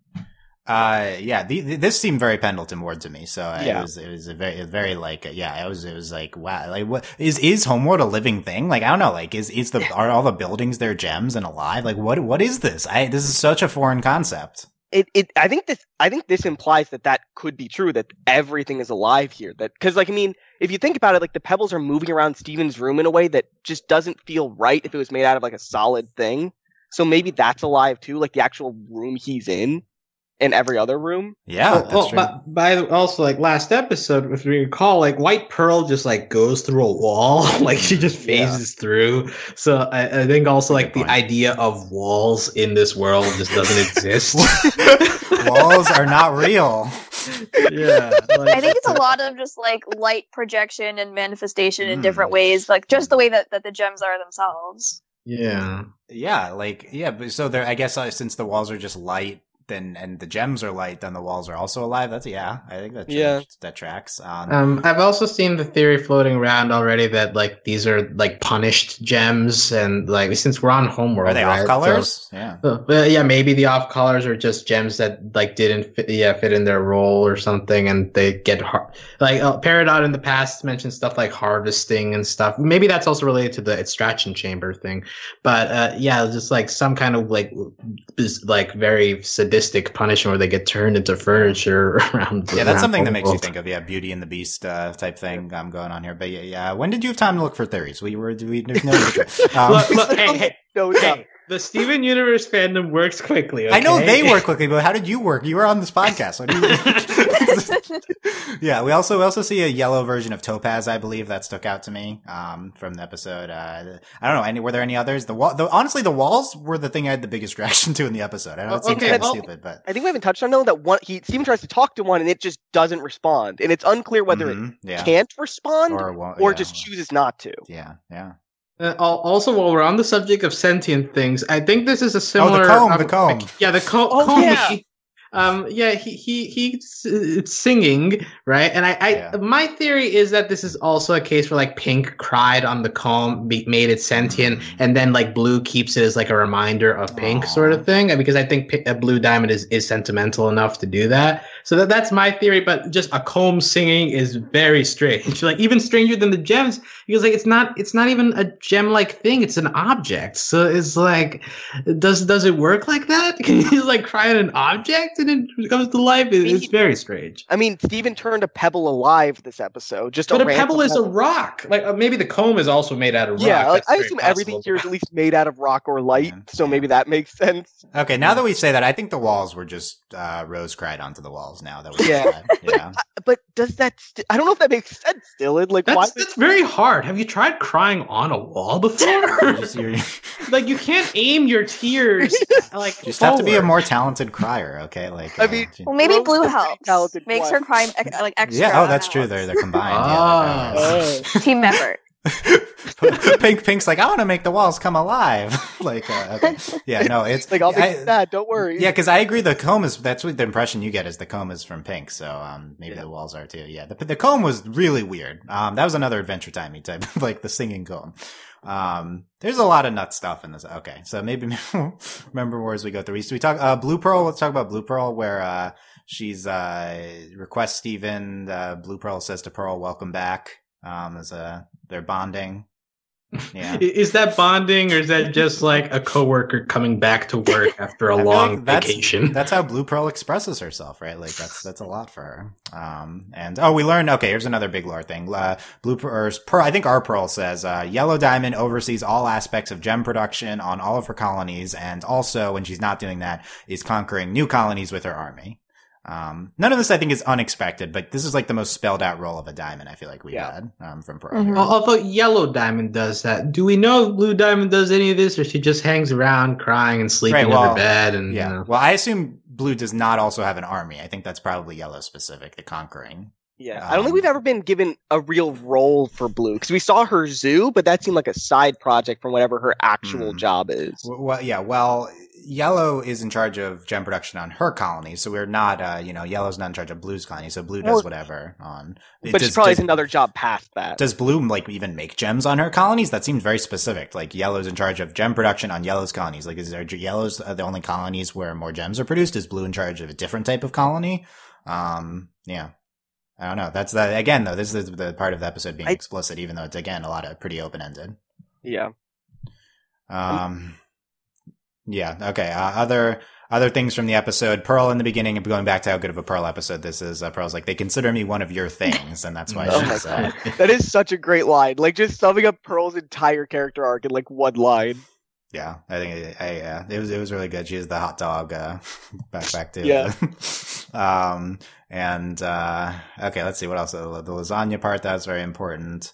Uh, yeah, the, the, this seemed very Pendleton Ward to me. So uh, it Yeah. was, it was a very, very like, yeah, it was, it was like, wow, like what is, is Homeworld a living thing? Like, I don't know, like, is, is the, are all the buildings there gems and alive? Like, what, what is this? I, this is such a foreign concept. it, it I think this I think this implies that that could be true that everything is alive here that because like I mean if you think about it like the pebbles are moving around Steven's room in a way that just doesn't feel right if it was made out of like a solid thing so maybe that's alive too like the actual room he's in in every other room Yeah, Well, that's well, true. but by also like last episode, if we recall, like White Pearl just like goes through a wall, like she just Yeah. phases through. So I, I think also like the idea of walls in this world just doesn't exist. Walls are not real. yeah, I think it's a lot of just like light projection and manifestation in Mm. different ways, like just the way that, that the gems are themselves. Yeah, Yeah, like yeah, but so there. I guess uh, since the walls are just light, then and the gems are light, then the walls are also alive. That's yeah, I think that Yeah. that tracks. Um, um, I've also seen the theory floating around already that like these are like punished gems, and like since we're on Homeworld, are they right? off colors? yeah. So, but yeah, maybe the off colors are just gems that like didn't fit, yeah, fit in their role or something, and they get har- like uh, Peridot in the past mentioned stuff like harvesting and stuff. Maybe that's also related to the extraction chamber thing, but uh, yeah, just like some kind of like bis- like very sadistic punishment where they get turned into furniture around. Yeah, that's around something that makes you think of yeah, Beauty and the Beast uh, type thing um, going on here. But yeah, yeah, when did you have time to look for theories? We were we there's no. um, Look, look, hey, hey, no no hey, the Steven Universe fandom works quickly. I know they work quickly, but how did you work? You were on this podcast. What do you... yeah, we also we also see a yellow version of Topaz, I believe that stuck out to me um, from the episode. Uh, I don't know. Any were there any others? The wall, the, honestly, the walls were the thing I had the biggest reaction to in the episode. I know it Oh, seems okay, kind of stupid, but I think we haven't touched on though that one he Steven tries to talk to one and it just doesn't respond and it's unclear whether Mhm, it yeah, can't respond or, or, yeah, just chooses not to Yeah, yeah. Uh, also, while we're on the subject of sentient things, I think this is a similar. comb, um, the comb. Yeah, the co- Oh, comb. yeah. Um, yeah, he he he's singing right, and I, I Yeah. my theory is that this is also a case where like Pink cried on the comb, made it sentient, Mm. and then like Blue keeps it as like a reminder of Pink, Aw. sort of thing. Because I think Pi- uh, Blue Diamond is is sentimental enough to do that. So that that's my theory. But just a comb singing is very strange, like even stranger than the gems. Because like it's not it's not even a gem like thing. It's an object. So it's like does does it work like that? Can you like cry at an object and it comes to life? It- it's very strange. I mean Steven turned a pebble alive this episode just but a random pebble is a rock. Like uh, maybe the comb is also made out of rock. yeah like, I assume possible. everything here is at least made out of rock or light Yeah, so maybe that makes sense. Okay, now that we say that, I think the walls were just uh, rose cried onto the walls. Now that we Yeah. yeah. but does that st- I don't know if that makes sense Dylan like why that's, that's very hard have you tried crying on a wall before You're just, you're, you like you can't aim your tears like you just have to be a more talented crier. Okay, like I uh, mean- Well, maybe Rose Blue is a pretty helps. Makes one. her cry like extra. yeah. Oh, that's true. They're they're combined. Ah. Yeah, they're- Oh. team effort. Pink Pink's like, I want to make the walls come alive. like, uh, okay. yeah, no, it's like I'll I- that don't worry Yeah, because I agree. The comb is that's what the impression you get is the comb is from Pink. So um, maybe Yeah. the walls are too. Yeah, the the comb was really weird. Um, that was another Adventure Timey type, of like the singing comb. Um, there's a lot of nut stuff in this. Okay, so maybe remember more as we go through. So we talk uh, Blue Pearl. Let's talk about Blue Pearl, where uh, she's uh requests Steven. Uh, Blue Pearl says to Pearl, "Welcome back." Um, as uh, they're bonding. Yeah. Is that bonding or is that just like a coworker coming back to work after a long like that's- vacation? That's how Blue Pearl expresses herself, right? Like that's that's a lot for her. Um, and oh, we learned. Okay, here's another big lore thing. Uh, Blue Pearl, or Pearl, I think our Pearl says uh, Yellow Diamond oversees all aspects of gem production on all of her colonies, and also when she's not doing that, is conquering new colonies with her army. Um, none of this I think is unexpected, but this is like the most spelled out role of a diamond I feel like we've Yeah. had um, from Pearl. Mhm. Although Yellow Diamond does that, do we know Blue Diamond does any of this, or she just hangs around crying and sleeping Right, in well, her bed? And Yeah. you know? Well, I assume Blue does not also have an army. I think that's probably Yellow specific, the conquering. Yeah, I don't think Um, we've ever been given a real role for Blue because we saw her zoo, but that seemed like a side project from whatever her actual Hmm. job is. Well, yeah. Well, Yellow is in charge of gem production on her colony, so we're not. Uh, you know, Yellow's not in charge of Blue's colony, so Blue does Well, whatever on. it But does- she probably does- has another job past that. Does Blue like even make gems on her colonies? That seems very specific. Like Yellow's in charge of gem production on Yellow's colonies. Like, is there Yellow's uh, the only colonies where more gems are produced? Is Blue in charge of a different type of colony? Um, yeah. I don't know. That's the again though. This is the part of the episode being I- explicit, even though it's again a lot of pretty open ended. yeah. Um, yeah. Okay. Uh, other other things from the episode. Pearl in the beginning, going back to how good of a Pearl episode this is. Uh, Pearl's like, they consider me one of your things, and that's why Oh she my said. That is such a great line. Like just summing up Pearl's entire character arc in like one line. Yeah, I think it, I, yeah, it was it was really good. She is the hot dog uh, back back to Yeah. um, and uh, okay, let's see what else. The, the lasagna part that was very important.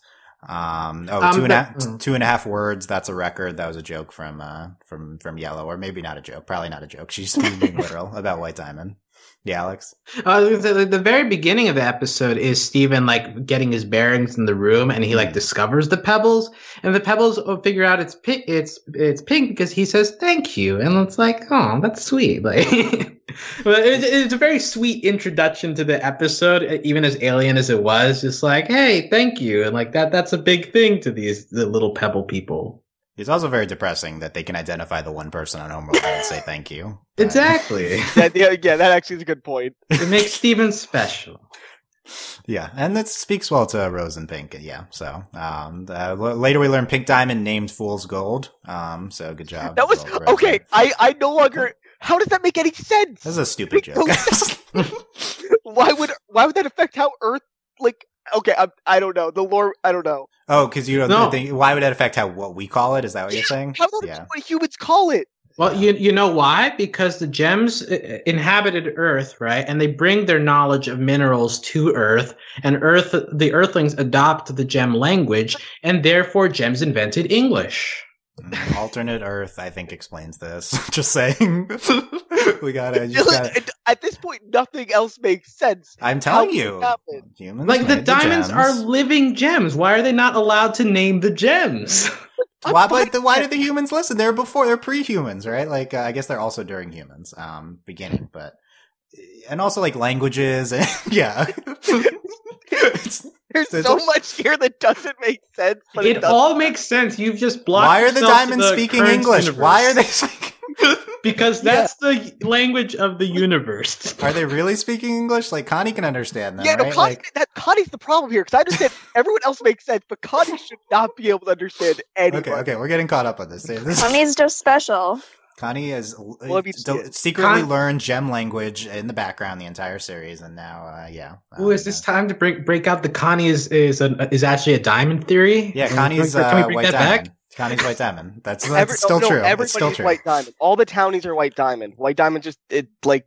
Um, oh, Um, two and a half- the- mm. two and a half words. That's a record. That was a joke from uh from from Yellow, or maybe not a joke. Probably not a joke. She's being literal about White Diamond. Yeah, Alex. Uh, the, the very beginning of the episode is Steven like getting his bearings in the room, and he like discovers the pebbles, and the pebbles will figure out it's pink. It's it's pink because he says thank you, and it's like, oh, that's sweet. Like, but it's, it's a very sweet introduction to the episode, even as alien as it was. Just like, hey, thank you, and like that. That's a big thing to these the little pebble people. It's also very depressing that they can identify the one person on Homeworld and say thank you. But- Exactly. Yeah, yeah, yeah, that actually is a good point. it makes Steven special. Yeah, and that speaks well to Rose and Pink. Yeah, so um, uh, later we learn Pink Diamond named Fool's Gold. Um, so good job. That was Little Rose okay. there. I I no longer. How does that make any sense? This is a stupid joke. Why would why would that affect how Earth like? Okay, I, I don't know the lore. I don't know. oh, because you don't No. think. Why would that affect how what we call it? Is that what you're saying? How about Yeah. what humans call it? Well, you you know why? Because the gems uh, inhabited Earth, right? And they bring their knowledge of minerals to Earth, and Earth the Earthlings adopt the gem language, and therefore gems invented English. Mm, Alternate Earth, I think, explains this. just saying. we gotta. You Like, just gotta it- at this point, nothing else makes sense. I'm telling How you, did it happen? humans. Like the diamonds gems. are living gems. Why are they not allowed to name the gems? Why, but the, why did the humans listen? They're before, they're pre-humans, right? Like, uh, I guess they're also during humans, um, beginning, but, and also like languages and, yeah. It's- There's There's so much here that doesn't make sense. But it, It all makes sense. You've just blocked. why are the diamonds the speaking English? universe. Why are they speaking? Because that's the language of the universe. Are they really speaking English? Like Connie can understand them, yeah, no, right? Connie, Like, that Connie's the problem here because I understand everyone else makes sense, but Connie should not be able to understand anyone. okay, okay, we're getting caught up on this. this Connie's just special. Connie has Well, I mean, del- secretly Con- learned gem language in the background the entire series, and now, uh, yeah. Ooh, is this time to break break out the Connie is is a, is actually a diamond theory? Yeah, Can we- Connie's can we uh, white diamond. back? Connie's white diamond. That's that's Every- still no, true. Everybody's It's still true. white diamond. All the townies are white diamond. White diamond just it like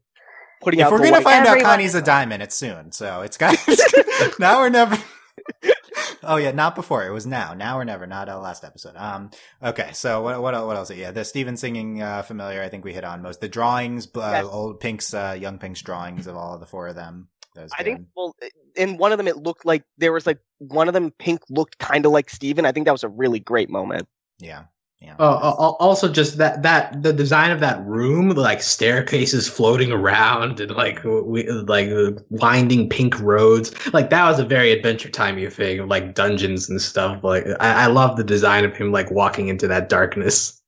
putting If out we're the gonna white. find out Everyone Connie's a diamond, it's soon. So it's got now or never. oh yeah, not before. It was now. Now or never. Not uh, last episode. Um. Okay. So what what what else? Yeah, the Steven singing uh, familiar. I think we hit on most. The drawings. Uh, Yes. Old Pink's uh, young Pink's drawings of all of the four of them. I think well, in one of them it looked like there was like one of them pink looked kind of like Steven. I think that was a really great moment. Yeah. Yeah. Oh, al- al- also just that that the design of that room, like staircases floating around and like we like uh, winding pink roads, like that was a very Adventure Timey thing, of, like dungeons and stuff. Like I, I love the design of him like walking into that darkness.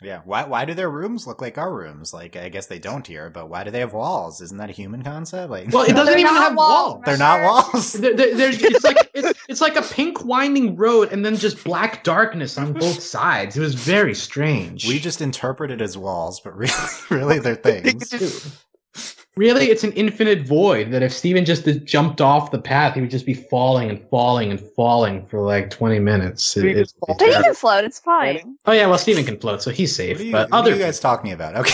Yeah. Why why do their rooms look like our rooms? Like I guess they don't here, but why do they have walls? Isn't that a human concept? Like Well, it doesn't even have walls, walls. they're not Remember? walls. There, there, there's, it's like it's, it's like a pink winding road and then just black darkness on both sides. It was very strange. We just interpret it as walls, but really, really they're things. just- Really, it's an infinite void that if Steven just jumped off the path, he would just be falling and falling and falling for like 20 minutes. It- Steven it's- just But he can float. It's fine. oh, yeah, well, Steven can float, so he's safe. What are you, but what other are you guys talking about? Okay.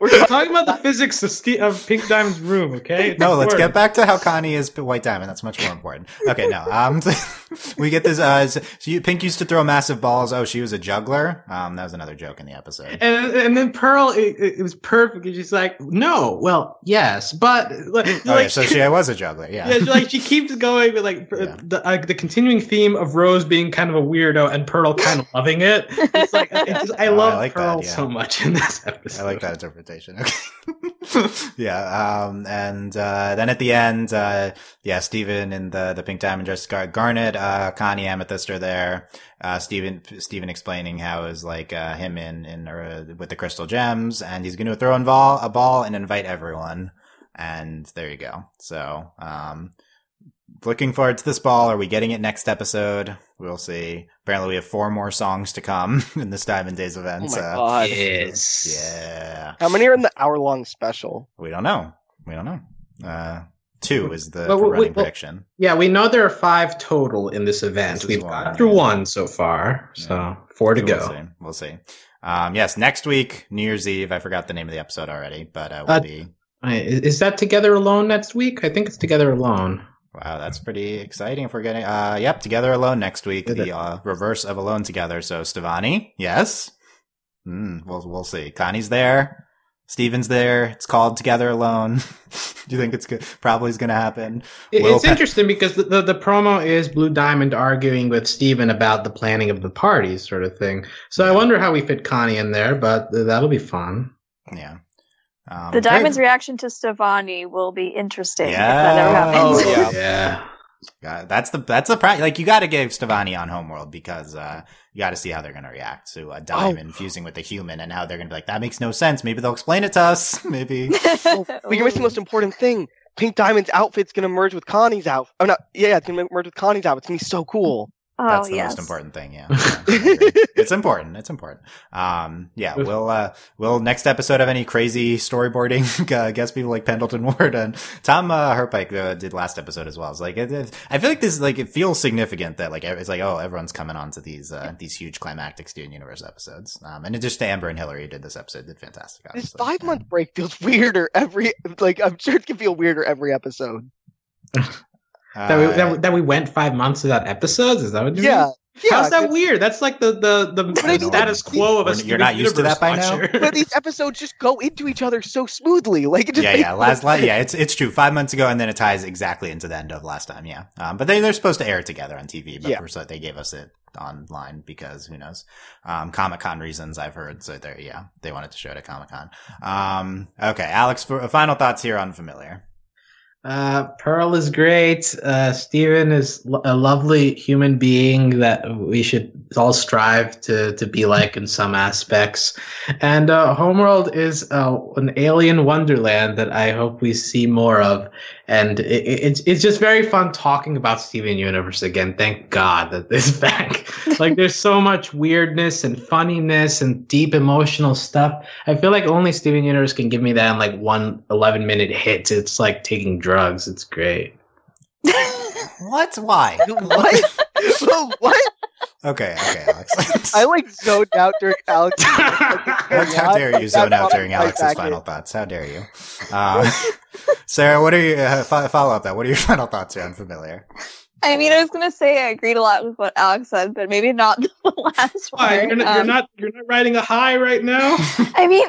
We're talking about the physics of, of Pink Diamond's room, okay? It's no, let's get back to how Connie is White Diamond. That's much more important. Okay, no. Um, we get this. Uh, so you, Pink used to throw massive balls. Oh, she was a juggler. Um, that was another joke in the episode. And, and then Pearl, it, it was perfect. She's like, no, well, yes, but like, Oh, yeah, so she was a juggler. Yeah. Yeah, like she keeps going with like Yeah. the uh, the continuing theme of Rose being kind of a weirdo and Pearl kind of loving it. It's like it just, I Oh, I love like that, Pearl yeah. so much in this episode. I like that interpretation. Okay. yeah. Um, and, uh, then at the end, uh, yeah, Steven and the, the pink diamond dress, Gar- Garnet, uh, Connie, Amethyst are there. Uh, Steven, Steven explaining how is like, uh, him in, in, uh, with the crystal gems and he's going to throw in ball, a ball and invite everyone. And there you go. So, um, looking forward to this ball. Are we getting it next episode? We'll see. Apparently, we have four more songs to come in this Diamond Days event. Oh my uh, god. Yes. yeah, How many are in the hour long special? we don't know. We don't know. Uh, two is the Well, we- running well- prediction. Yeah, we know there are five total in this event. This We've one, got through one so far, so four to We'll go. see. We'll see. Um, yes, next week, New Year's Eve. I forgot the name of the episode already, but uh, will Uh, be. Is is that Together Alone next week? I think it's Together Alone. Wow, that's pretty exciting if we're getting, uh, yep, Together Alone next week, Is the, uh, reverse of Alone Together. So, Stevonnie, yes? Hmm, we'll, we'll see. Connie's there. Steven's there. It's called Together Alone. Do you think it's good? Probably is going to happen. It- it's Pe- interesting because the, the, the promo is Blue Diamond arguing with Steven about the planning of the party, sort of thing. So I wonder how we fit Connie in there, but that'll be fun. Yeah. Um, the Diamond's great. reaction to Stevonnie will be interesting. if Yeah. that ever happens. Oh, yeah. yeah. Uh, that's the that's the pri- like you got to give Stevonnie on Homeworld because uh, you got to see how they're going to react to a diamond fusing with a human and how they're going to be like that makes no sense. Maybe they'll explain it to us. Maybe But you're missing the most important thing. Pink Diamond's outfit's gonna merge with Connie's outfit. Oh no, yeah, it's gonna merge with Connie's outfit. It's gonna be so cool. Oh, that's the yes. most important thing. Yeah, Yeah, it's important. It's important. Um, yeah, we'll uh, we'll next episode have any crazy storyboarding uh, guest people like Pendleton Ward and Tom uh, Herpich uh, did last episode as well. It's like it, it- I feel like this like it feels significant that like it's like oh everyone's coming on to these uh, these huge climactic Steven Universe episodes. Um, and it just Amber and Hilary did this episode did fantastic. This five month break feels weirder every like I'm sure it can feel weirder every episode. That, we, that, we- that we went five months without episodes? Is that what you Yeah. mean? Yeah. How's that weird? That's like the the, the, I the status quo of a You're not used to that by now? but these episodes just go into each other so smoothly. Like it just yeah, yeah, no last, la- yeah, it's it's true. Five months ago, and then it ties exactly into the end of last time. Yeah, um, but they they're supposed to air it together on TV, but Yeah. so they gave us it online because who knows, um, Comic Con reasons I've heard. So there, yeah, they wanted to show it at Comic Con. Um, okay, Alex, for final thoughts here on Familiar. Uh, Pearl is great. Uh, Steven is a lovely human being that we should all strive to, to be like in some aspects. And uh, Homeworld is uh, an alien wonderland that I hope we see more of. And it, it- it's it's just very fun talking about Steven Universe again. Thank God that this back. like there's so much weirdness and funniness and deep emotional stuff. I feel like only Steven Universe can give me that in like one 11 minute hit. It's like taking drugs. It's great. What? Why? what? Well, what? Okay, okay, Alex. I like zoned out during Alex. How, how dare you zone out during Alex's final thoughts? How dare you? Uh, Sarah, what are your uh, fo- follow up that? What are your final thoughts here on Familiar? I mean, I was gonna say I agreed a lot with what Alex said, but maybe not the last Why part. you're not, you're Um, not you're not riding a high right now? I mean,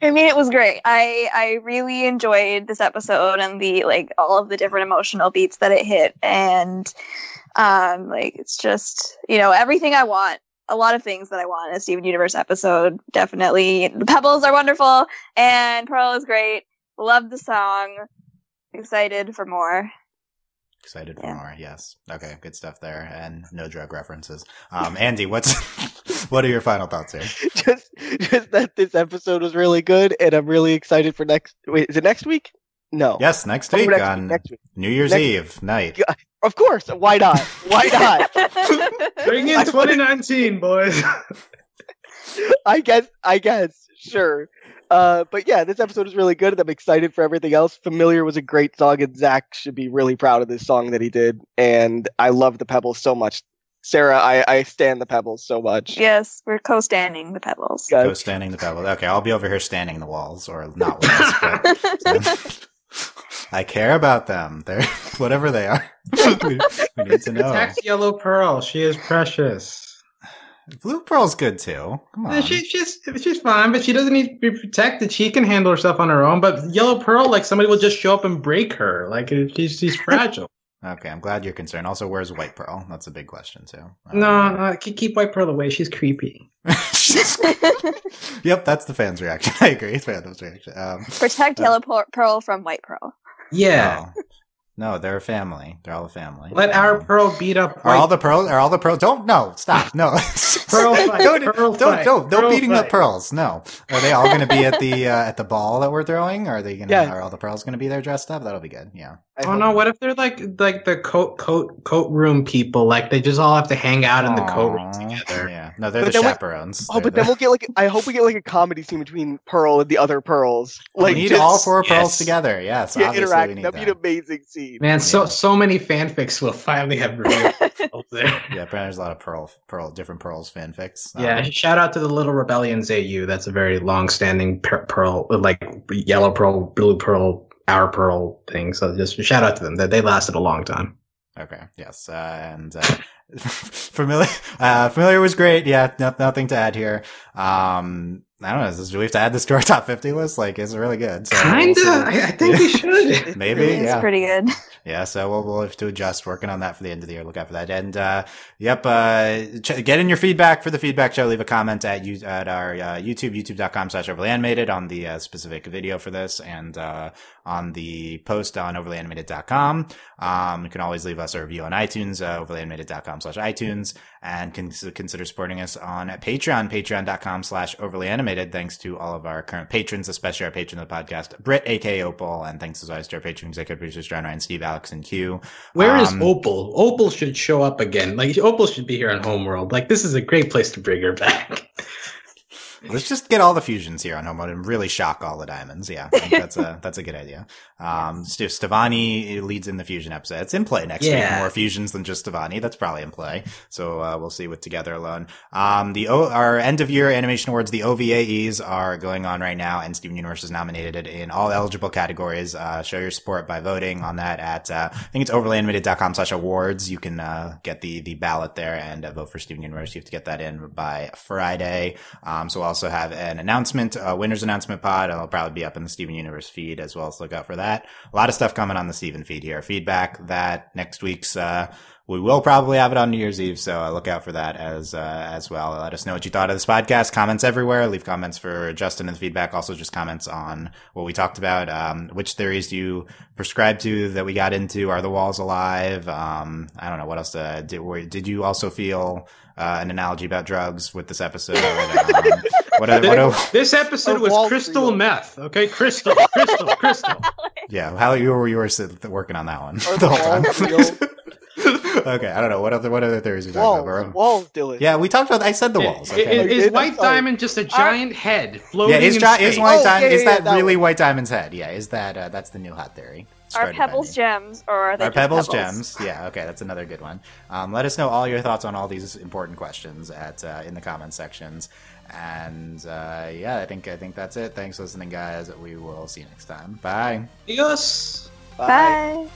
I mean, it was great. I I really enjoyed this episode and the like all of the different emotional beats that it hit, and um, like it's just you know everything I want. A lot of things that I want in a Steven Universe episode. Definitely, the pebbles are wonderful, and Pearl is great. Love the song. Excited for more. Excited for Yeah. more. Yes. Okay. Good stuff there, and no drug references. Um, Andy, what's what are your final thoughts here? just, just that this episode was really good, and I'm really excited for next. Wait, is it next week? No. Yes, next week next on week, next week. New Year's next- Eve night. Of course. Why not? Why not? Bring in 2019, boys. I guess. I guess. Sure. Uh, but yeah, this episode is really good, I'm excited for everything else. Familiar was a great song, and Zach should be really proud of this song that he did. And I love the Pebbles so much. Sarah, I, I stand the Pebbles so much. yes, we're co-standing the pebbles. Guys, Go standing the pebble. Okay, I'll be over here standing the walls or not walls, but I care about them. They're whatever they are. we, we need to know. Protect Yellow Pearl. She is precious. Blue Pearl's good too. Come on. She, she's she's fine, but she doesn't need to be protected. She can handle herself on her own. But Yellow Pearl, like somebody will just show up and break her. Like she's she's fragile. Okay, I'm glad you're concerned. Also, where's White Pearl? That's a big question too. no, no, keep keep White Pearl away. She's creepy. yep, that's the fans' reaction. I agree. Fandom's reaction. Um, Protect Uh, Yellow Pearl- Pearl from White Pearl. Yeah. no. No, they're a family. They're all a family. Let our Um, Pearl beat up. Are all the pearls? Are all the pearls? Don't no. Stop. No. Pearl fight, don't pearl don't fight, don't, don't pearl beating the fight. pearls. No. Are they all going to be at the uh, at the ball that we're throwing? Are they going to? Yeah. Are all the pearls going to be there dressed up? That'll be good. Yeah. I Oh hope- no! What if they're like like the coat coat coat room people? Like they just all have to hang out in the coat room together. Yeah, no, they're But the then we- chaperones. Oh, They're but the- then we'll get like I hope we get like a comedy scene between Pearl and the other Pearls. Like we need just- all four pearls together. Yes, yeah, obviously interact. we need That'd be that. an amazing scene. Man, so Yeah. so many fanfics will finally have revealed there. Yeah, apparently there's a lot of pearl, pearl, different pearls fanfics. Yeah, Um, shout out to the Little Rebellions AU. That's a very long-standing per- pearl, like yellow pearl, blue pearl, our pearl thing. So just shout out to them. They they lasted a long time. Okay. Yes. Uh, and uh, familiar. Uh, familiar was great. Yeah. No, nothing to add here. Um, I don't know. Is this, do we have to add this to our top fifty list? Like, it's really good. So Kinda. see. I, I think we should. Maybe. it's Yeah. pretty good. Yeah, so we'll, we'll have to adjust. Working on that for the end of the year. Look out for that. And uh, yep, uh, ch- get in your feedback for the feedback show. Leave a comment at you at our uh, YouTube, youtube.com slash overly animated on the uh, specific video for this, and uh, on the post on overlyanimated.com. Um, you can always leave us a review on iTunes, uh, overlyanimated.com slash iTunes, and con- consider supporting us on Patreon, patreon.com slash overly animated. Thanks to all of our current patrons, especially our patron of the podcast, Britt, aka Opal, and thanks as always to our patron executive producers, John Ryan, Steve, Alex, and Q. Where is Um, Opal? Opal should show up again. Like Opal should be here on Homeworld. Like this is a great place to bring her back. Let's just get all the fusions here on Homo and really shock all the diamonds. Yeah, that's a that's a good idea. Um, St- Stevonnie leads in the fusion episode. It's in play next week. More fusions than just Stevonnie. That's probably in play. So uh, we'll see with Together Alone. Um, the o- our end of year animation awards, the OVAEs are going on right now, and Steven Universe is nominated in all eligible categories. Uh, show your support by voting on that at uh, I think it's overlyanimated.com slash awards. You can uh, get the the ballot there and uh, vote for Steven Universe. You have to get that in by Friday. Um, so we'll also have an announcement, a winners announcement pod. It'll probably be up in the Steven Universe feed as well. So look out for that. A lot of stuff coming on the Steven feed here. Feedback that next week's, uh, we will probably have it on New Year's Eve, so uh, look out for that as uh, as well. Let us know what you thought of this podcast. Comments everywhere. Leave comments for Justin and the feedback. Also, just comments on what we talked about. Um, which theories do you prescribe to that we got into? Are the walls alive? Um, I don't know what else. Uh, did did you also feel uh, an analogy about drugs with this episode? um, what are, what are, this episode Of was crystal Street. meth. Okay, crystal, crystal, crystal. yeah, how you were you were working on that one Are the the whole time. okay, I don't know what other what other theories we talked Walls, about. walls, Dylan. Yeah, we talked about. I said the walls. I- Okay. Is, is I'm White sorry. Diamond just a giant head floating Yeah, is, in Gi- is White Oh, Diamond? yeah, is yeah, that that really one. White Diamond's head? Yeah, is that uh, that's the new hot theory? Are pebbles by gems or are they Are just pebbles, gems? Yeah, okay, that's another good one. Um, let us know all your thoughts on all these important questions at uh, in the comment sections. And uh, yeah, I think I think that's it. Thanks for listening, guys. We will see you next time. Bye. Yes. Bye.